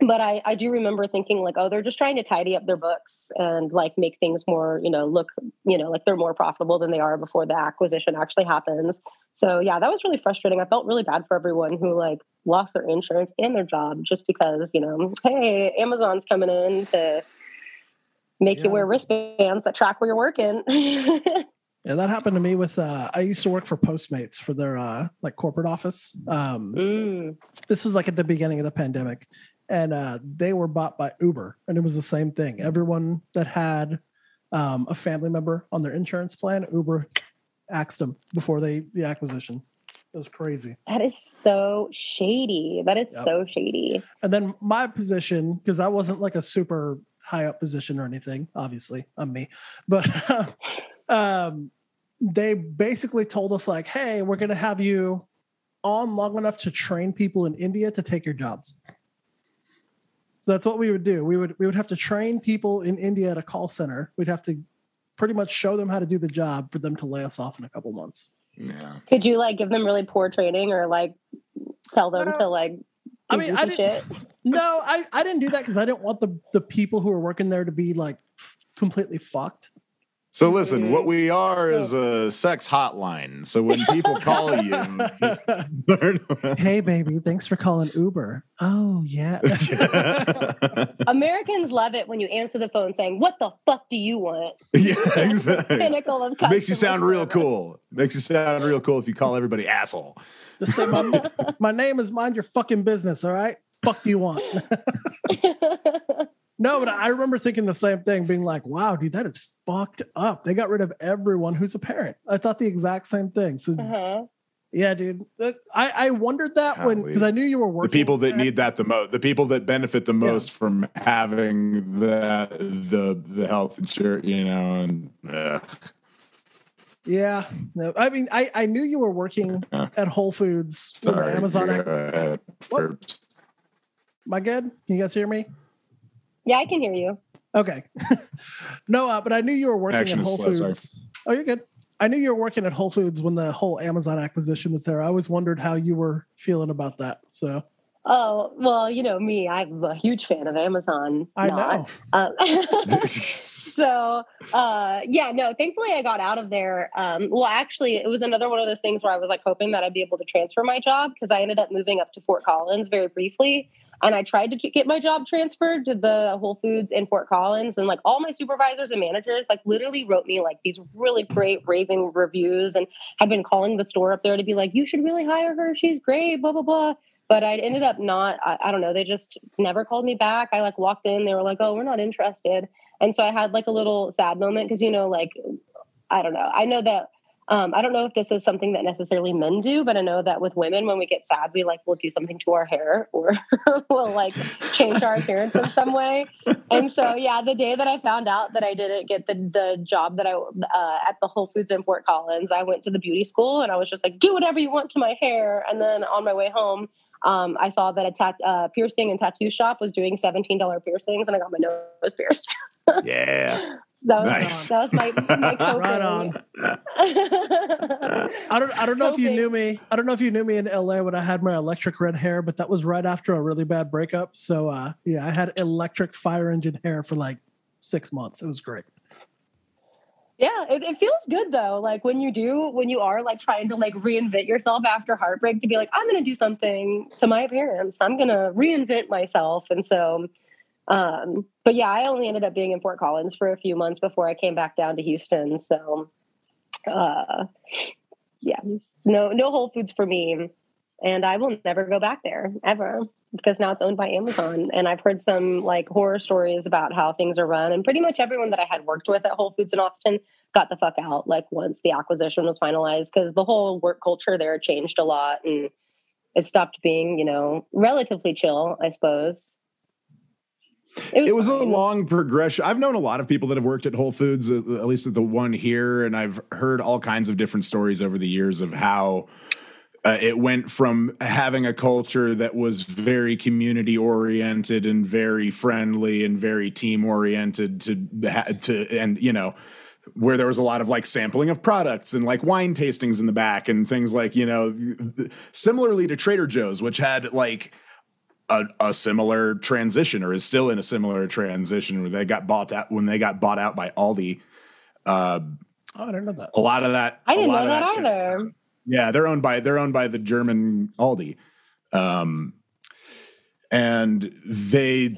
but I, I do remember thinking like, oh, they're just trying to tidy up their books and like make things more, you know, look, you know, like they're more profitable than they are before the acquisition actually happens. So yeah, that was really frustrating. I felt really bad for everyone who like lost their insurance and their job just because, you know, hey, Amazon's coming in to make you wear wristbands that track where you're working. Yeah, that happened to me with uh I used to work for Postmates for their uh like corporate office. Um Mm. this was like at the beginning of the pandemic and uh they were bought by Uber and it was the same thing. Everyone that had um a family member on their insurance plan, Uber axed them before they the acquisition. It was crazy. That is so shady. That is Yep. so shady. And then my position, because I wasn't like a super high up position or anything, obviously, I'm me, but um, they basically told us, like, hey, we're going to have you on long enough to train people in India to take your jobs. So that's what we would do. We would we would have to train people in India at a call center. We'd have to pretty much show them how to do the job for them to lay us off in a couple months. Yeah. Could you like give them really poor training or like tell them Uh, to like I do mean, I didn't. shit? No, I, I didn't do that because I didn't want the the people who were working there to be like f- completely fucked. So listen, what we are is a sex hotline. So when people call you, learn. hey, baby, thanks for calling Uber. Oh yeah. Americans love it when you answer the phone saying, "What the fuck do you want?" yeah, exactly. Pinnacle of Makes you sound real cool. Makes you sound real cool if you call everybody asshole. Just say my, my name is mind your fucking business. All right. Fuck do you want? no, but I remember thinking the same thing, being like, wow, dude, that is fucked up. They got rid of everyone who's a parent. I thought the exact same thing. So uh-huh. yeah, dude. I, I wondered that when because I knew you were working. The people that need that the most, the people that benefit the most from having the the the health insurance, you know, and uh, Yeah. No, I mean, I, I knew you were working at Whole Foods. sorry, Amazon. ac- uh, for- Am I good? Can you guys hear me? Yeah, I can hear you. Okay. no, uh, but I knew you were working Connection at Whole slow, Foods. sorry. Oh, you're good. I knew you were working at Whole Foods when the whole Amazon acquisition was there. I always wondered how you were feeling about that. So Oh well, you know me. I'm a huge fan of Amazon. I not. know. Um, so uh yeah no thankfully i got out of there um well actually it was another one of those things where i was like hoping that i'd be able to transfer my job because i ended up moving up to fort collins very briefly and i tried to get my job transferred to the whole foods in fort collins and like all my supervisors and managers like literally wrote me like these really great raving reviews and had been calling the store up there to be like you should really hire her she's great blah blah blah but I ended up not. I, I don't know. They just never called me back. I like walked in. They were like, "Oh, we're not interested." And so I had like a little sad moment because you know, like, I don't know. I know that. Um, I don't know if this is something that necessarily men do, but I know that with women, when we get sad, we like will do something to our hair or we'll like change our appearance in some way. And so, yeah, the day that I found out that I didn't get the the job that I uh, at the Whole Foods in Fort Collins, I went to the beauty school and I was just like, do whatever you want to my hair. And then on my way home, um, I saw that a tat- uh, piercing and tattoo shop was doing $17 piercings and I got my nose pierced. Yeah. That was, Nice. that was my, my coping. Right on. I don't I don't know if you knew me. I don't know if you knew me in LA when I had my electric red hair, but that was right after a really bad breakup. So uh yeah, I had electric fire engine hair for like six months. It was great. Yeah, it, it feels good though. Like when you do, when you are like trying to like reinvent yourself after heartbreak to be like, I'm to do something to my appearance. I'm to reinvent myself. And so, um, but yeah, I only ended up being in Fort Collins for a few months before I came back down to Houston. So, uh, yeah, no, no Whole Foods for me. And I will never go back there ever because now it's owned by Amazon. And I've heard some like horror stories about how things are run. And pretty much everyone that I had worked with at Whole Foods in Austin got the fuck out like once the acquisition was finalized because the whole work culture there changed a lot and it stopped being, you know, relatively chill, I suppose. It was a long progression. I've known a lot of people that have worked at Whole Foods, at least at the one here, and I've heard all kinds of different stories over the years of how uh, it went from having a culture that was very community oriented and very friendly and very team oriented to ha- to and you know where there was a lot of like sampling of products and like wine tastings in the back and things like you know similarly to Trader Joe's which had like a, a similar transition or is still in a similar transition where they got bought out when they got bought out by Aldi uh, Oh, I didn't know that. a lot of that I didn't lot know of that shit's- either. Yeah, they're owned by they're owned by the German Aldi. Um and they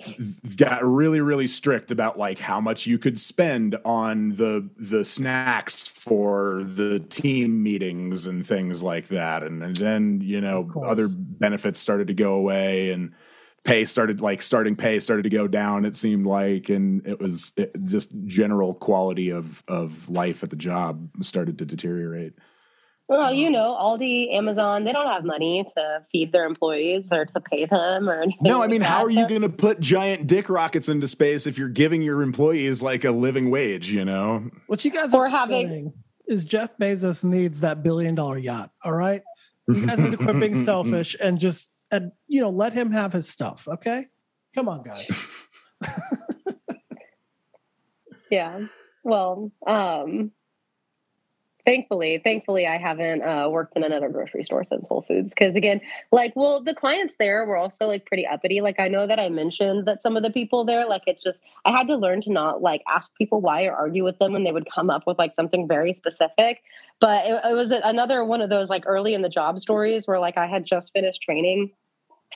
got really really strict about like how much you could spend on the the snacks for the team meetings and things like that. And, and then you know other benefits started to go away and pay started like starting pay started to go down it seemed like. And it was it, just general quality of of life at the job started to deteriorate Well, you know, Aldi, Amazon, they don't have money to feed their employees or to pay them or anything. No, I like mean, how that. are you going to put giant dick rockets into space if you're giving your employees like a living wage? You know, What you guys Or are having- is Jeff Bezos needs that billion dollar yacht. All right. You guys need to quit being selfish and just and you know let him have his stuff. Okay. Come on, guys. Yeah. Well, um, thankfully, thankfully, I haven't uh, worked in another grocery store since Whole Foods. Because again, like, well, the clients there were also like pretty uppity. Like, I know that I mentioned that some of the people there, like, it's just I had to learn to not like ask people why or argue with them when they would come up with like something very specific. But it, it was another one of those like early in the job stories where like I had just finished training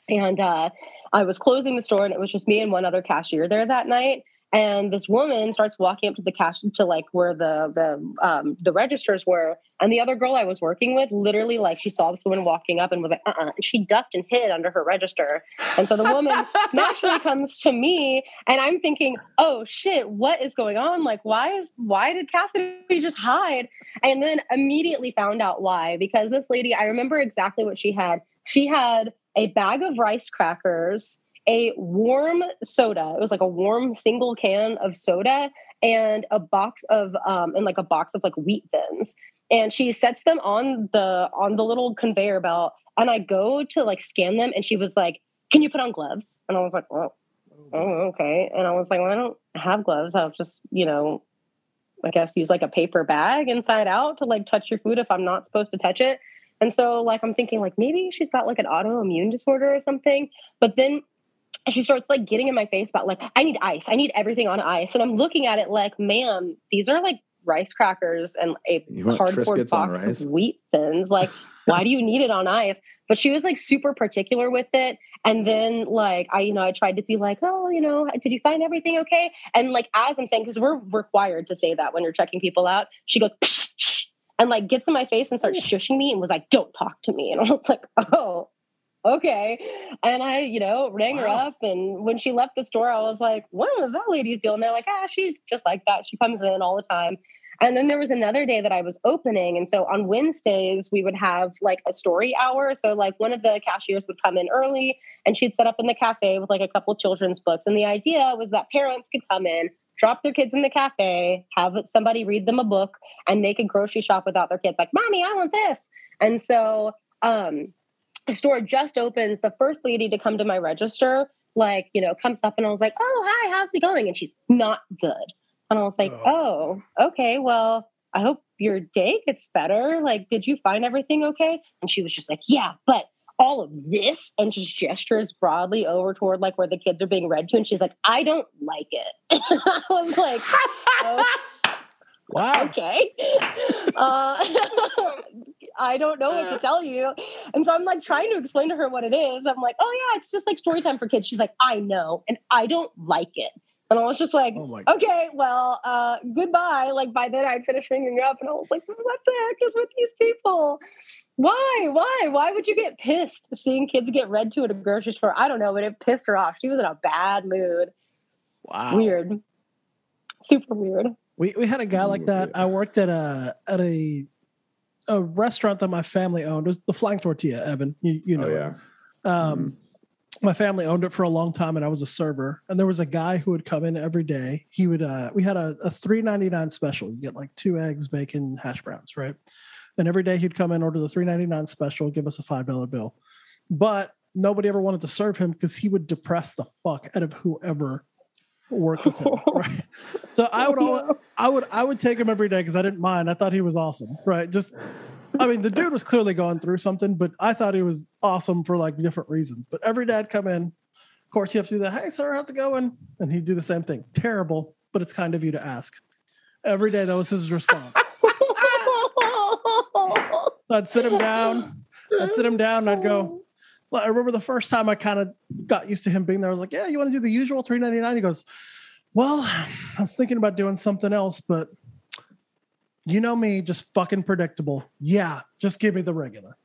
and uh, I was closing the store and it was just me and one other cashier there that night and this woman starts walking up to the cash to like where the the um, the registers were. And the other girl i was working with literally like she saw this woman walking up and was like uh-uh and she ducked and hid under her register. And so the woman naturally comes to me and i'm thinking oh shit what is going on? Like why is why did cassidy just hide? And then immediately found out why because this lady i remember exactly what she had. She had a bag of rice crackers a warm soda. It was like a warm single can of soda and a box of um and like a box of like wheat thins. And she sets them on the on the little conveyor belt and I go to like scan them and she was like, "Can you put on gloves?" And I was like, "Oh, oh okay." And I was like, "Well, I don't have gloves. I'll just, you know, I guess use like a paper bag inside out to like touch your food if I'm not supposed to touch it." And so like I'm thinking like maybe she's got like an autoimmune disorder or something. But then she starts like getting in my face about like I need ice. I need everything on ice. And I'm looking at it like, ma'am, these are like rice crackers and a cardboard box of wheat thins. Like, why do you need it on ice? But she was like super particular with it. And then like I, you know, I tried to be like, oh, you know, did you find everything okay? And like as I'm saying, because we're required to say that when you're checking people out, she goes psh, psh, and like gets in my face and starts shushing me and was like, don't talk to me. And I was like, oh, okay. And I, you know, rang her up. And when she left the store, I was like, what was that lady's deal? And they're like, ah, she's just like that. She comes in all the time. And then there was another day that I was opening. And so on Wednesdays, we would have like a story hour. So, like, one of the cashiers would come in early and she'd set up in the cafe with like a couple children's books. And the idea was that parents could come in, drop their kids in the cafe, have somebody read them a book, and they could grocery shop without their kids. Like, mommy, I want this. And so, um, store just opens. The first lady to come to my register like, you know, comes up and I was like, oh, hi, how's it going? And she's not good. And I was like, oh, okay, well, I hope your day gets better. Like, did you find everything okay? And she was just like, yeah, but all of this and just gestures broadly over toward like where the kids are being read to. And she's like, I don't like it. I was like, oh, Wow. okay. Uh, I don't know what to tell you. And so I'm like trying to explain to her what it is. I'm like, oh yeah, it's just like story time for kids. She's like, I know, and I don't like it. And I was just like, Oh okay, well, uh, goodbye. Like by then I'd finished ringing up and I was like, what the heck is with these people? Why? Why? Why would you get pissed seeing kids get read to at a grocery store? I don't know, but it pissed her off. She was in a bad mood. Wow. Weird. Super weird. We we had a guy like that. I worked at a at a a restaurant that my family owned. It was the Flying Tortilla, Evan. You you know. oh it. yeah. Um, my family owned it for a long time, and I was a server. And there was a guy who would come in every day. He would. Uh, we had a, a three ninety nine special. You get like two eggs, bacon, hash browns, right? And every day he'd come in, order the three ninety nine special, give us a five dollar bill. But nobody ever wanted to serve him because he would depress the fuck out of whoever worked with him. Right. So I would always, I would I would take him every day because I didn't mind. I thought he was awesome. Right. Just I mean, the dude was clearly going through something, but I thought he was awesome for like different reasons. But every day I'd come in, of course, you have to do that. Hey, sir, how's it going? And he'd do the same thing. Terrible, but it's kind of you to ask. Every day that was his response. I'd sit him down. I'd sit him down and I'd go, well, I remember the first time I kind of got used to him being there. I was like, yeah, you want to do the usual 399? He goes, well, I was thinking about doing something else, but you know me, just fucking predictable. Yeah, just give me the regular.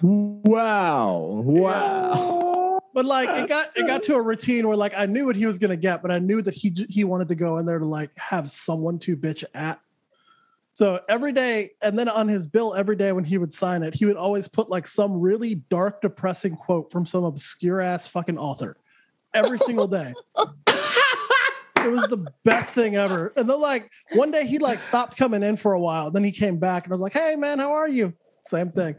Wow. Wow. But like it got it got to a routine where like I knew what he was gonna get, but I knew that he he wanted to go in there to like have someone to bitch at. So every day, and then on his bill every day when he would sign it, he would always put like some really dark, depressing quote from some obscure ass fucking author. Every single day. It was the best thing ever. And then like one day he like stopped coming in for a while. Then he came back and I was like, "Hey man, how are you?" Same thing.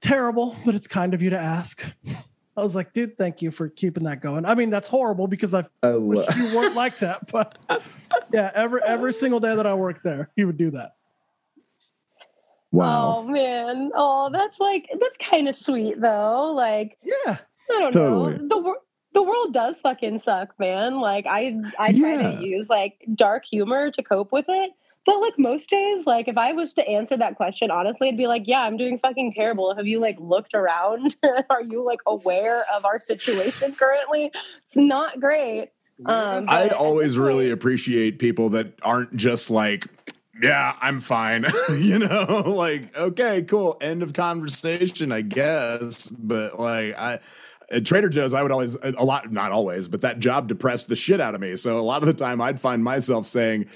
Terrible, but it's kind of you to ask. I was like, dude, thank you for keeping that going. I mean, that's horrible because I I lo- wish you weren't like that, but yeah, every every single day that I worked there, he would do that. wow. Oh man. Oh, that's like that's kind of sweet though. Like Yeah, I don't Totally. know. The world the world does fucking suck, man. Like I I try Yeah. to use like dark humor to cope with it. But like most days, like if I was to answer that question honestly, I'd be like, yeah, I'm doing fucking terrible. Have you like looked around? Are you like aware of our situation currently? It's not great. Um, I but always this really appreciate people that aren't just like, yeah, I'm fine. you know, like, okay, cool. End of conversation, I guess. But like, I. At Trader Joe's, I would always, a lot, not always, but that job depressed the shit out of me. So a lot of the time I'd find myself saying,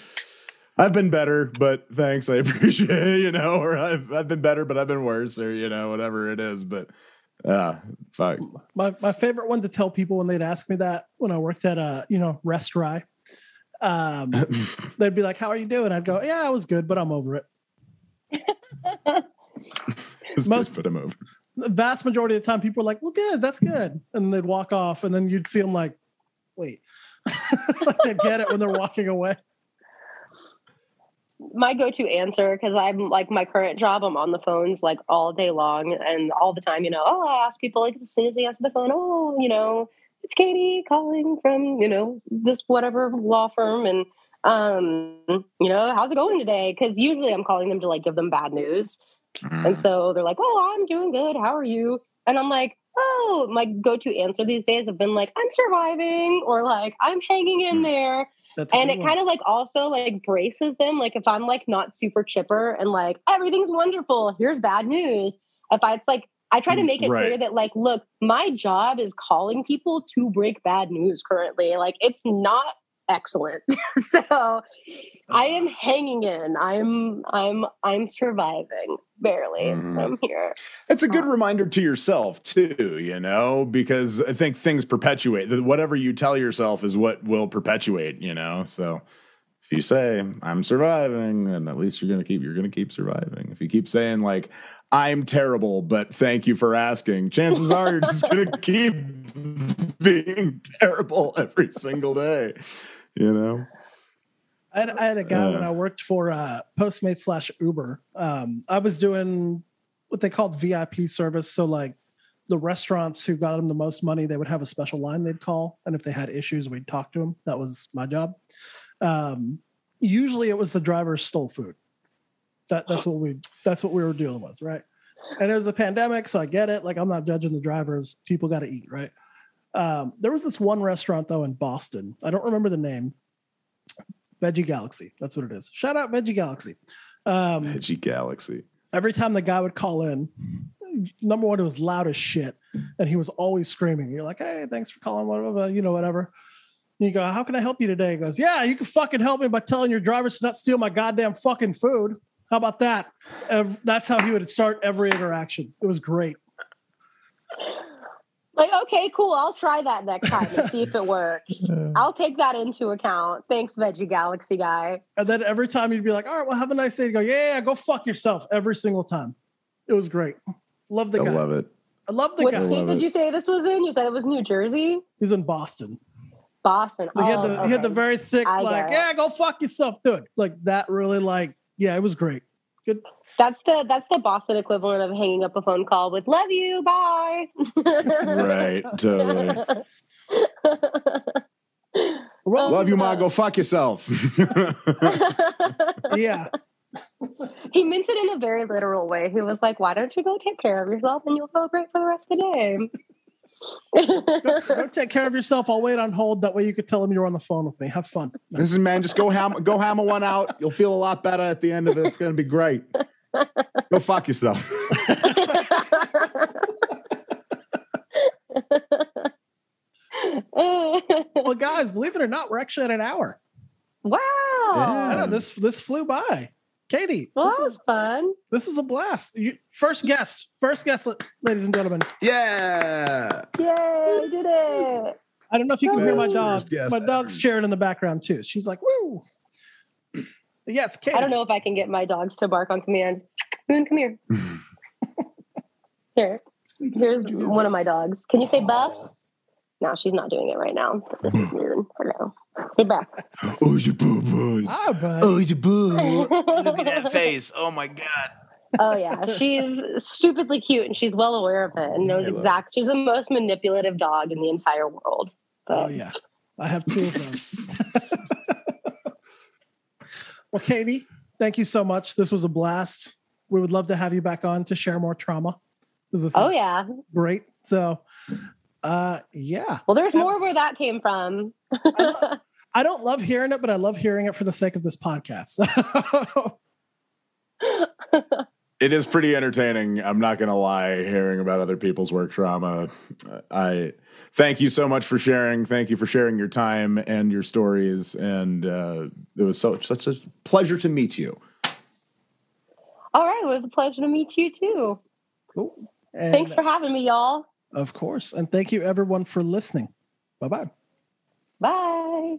I've been better, but thanks. I appreciate it, you know, or I've, I've been better, but I've been worse, or, you know, whatever it is. But, uh, fuck. my my favorite one to tell people when they'd ask me that when I worked at a you know restaurant, um, they'd be like, "How are you doing?" I'd go, "Yeah, I was good, but I'm over it." Just Most- put him over. The vast majority of the time, people are like, "Well, good, that's good," and they'd walk off, and then you'd see them like, "Wait," like they get it when they're walking away. my go-to answer because I'm like my current job, I'm on the phones like all day long and all the time. You know, oh, I ask people like as soon as they answer the phone, oh, you know, it's Katie calling from you know this whatever law firm, and um, you know, how's it going today? Because usually I'm calling them to like give them bad news, and so they're like, oh, I'm doing good. How are you? And I'm like. Oh, my go-to answer these days have been like, I'm surviving, or like, I'm hanging in there. That's and it kind of like also like braces them like if i'm like not super chipper and like everything's wonderful. Here's bad news. If i it's like i try to make it clear that like look my job is calling people to break bad news currently. Like it's not excellent so i am hanging in i'm i'm i'm surviving barely Mhm. i'm here It's a good reminder to yourself too, you know, because I think things perpetuate. That Whatever you tell yourself is what will perpetuate, you know. So if you say I'm surviving, then at least you're gonna keep you're gonna keep surviving. If you keep saying like I'm terrible, but thank you for asking, chances are you're just gonna keep being terrible every single day. You know? I had, I had a guy when Uh. I worked for uh, Postmates slash Uber. Um, I was doing what they called VIP service. So, like the restaurants who got them the most money, they would have a special line they'd call. And if they had issues, we'd talk to them. That was my job. Um, usually it was the driver stole food. That, that's what we that's what we were dealing with, right? And it was the pandemic, so I get it. Like I'm not judging the drivers. People got to eat, right? Um, there was this one restaurant though in Boston. I don't remember the name. Veggie Galaxy. That's what it is. Shout out Veggie Galaxy. Um, Veggie Galaxy. every time the guy would call in, number one, it was loud as shit, and he was always screaming. You're like, "Hey, thanks for calling," whatever, you know, whatever. And you go, "How can I help you today?" He goes, "Yeah, you can fucking help me by telling your drivers to not steal my goddamn fucking food." How about that? That's how he would start every interaction. It was great. Like, okay, cool. I'll try that next time and see if it works. I'll take that into account. Thanks, Veggie Galaxy guy. And then every time you'd be like, "All right, well, have a nice day." To go, "Yeah, yeah, go fuck yourself." Every single time. It was great. Love the I guy. love it. I love the What guy. I state did it. you say this was in? You said it was New Jersey, He's in Boston. Boston. He had Oh, the he had the oh, very thick, I like, yeah, go fuck yourself, dude. Like that really like, yeah, it was great. Good. That's the that's the Boston equivalent of hanging up a phone call with "Love you, bye." Right. Totally. Well, um, Love you, uh, Ma. Go fuck yourself. yeah. he meant it in a very literal way. He was like, "Why don't you go take care of yourself and you'll feel great for the rest of the day." Go take care of yourself. I'll wait on hold. That way you could tell him you're on the phone with me. Have fun. This is man. Just go hammer, go hammer one out. You'll feel a lot better at the end of it. It's gonna be great. Go fuck yourself. Well, guys, believe it or not, we're actually at an hour. wow. I know this this flew by. Katie, Well, this that was was fun. this was a blast. You, first guest, first guest, ladies and gentlemen. Yeah. Yay, I did it. I don't know if you can hear my dog. My dog's ever. cheering in the background too. She's like, "Woo!" Yes, Katie. I don't know if I can get my dogs to bark on command. Moon, come here. Here. Here's one of my dogs. Can you say buff? No, she's not doing it right now. This is Moon. Hello. Say buff. Oh, you boo boos. Hi, bud. Oh, you boo. Look at that face. Oh my god. Oh yeah, she's stupidly cute and she's well aware of it and knows I love exact. She's the most manipulative dog in the entire world. Oh yeah, I have two of them. well, Katie, thank you so much. This was a blast. We would love to have you back on to share more trauma. This oh yeah. great. So, uh, yeah, Well, there's more where that came from. I, lo- I don't love hearing it, but I love hearing it for the sake of this podcast. It is pretty entertaining. I'm not gonna lie. Hearing about other people's work trauma, I thank you so much for sharing. Thank you for sharing your time and your stories. And uh, it was so such a pleasure to meet you. All right, it was a pleasure to meet you too. cool. And Thanks for having me, y'all. Of course, and thank you everyone for listening. Bye bye. Bye.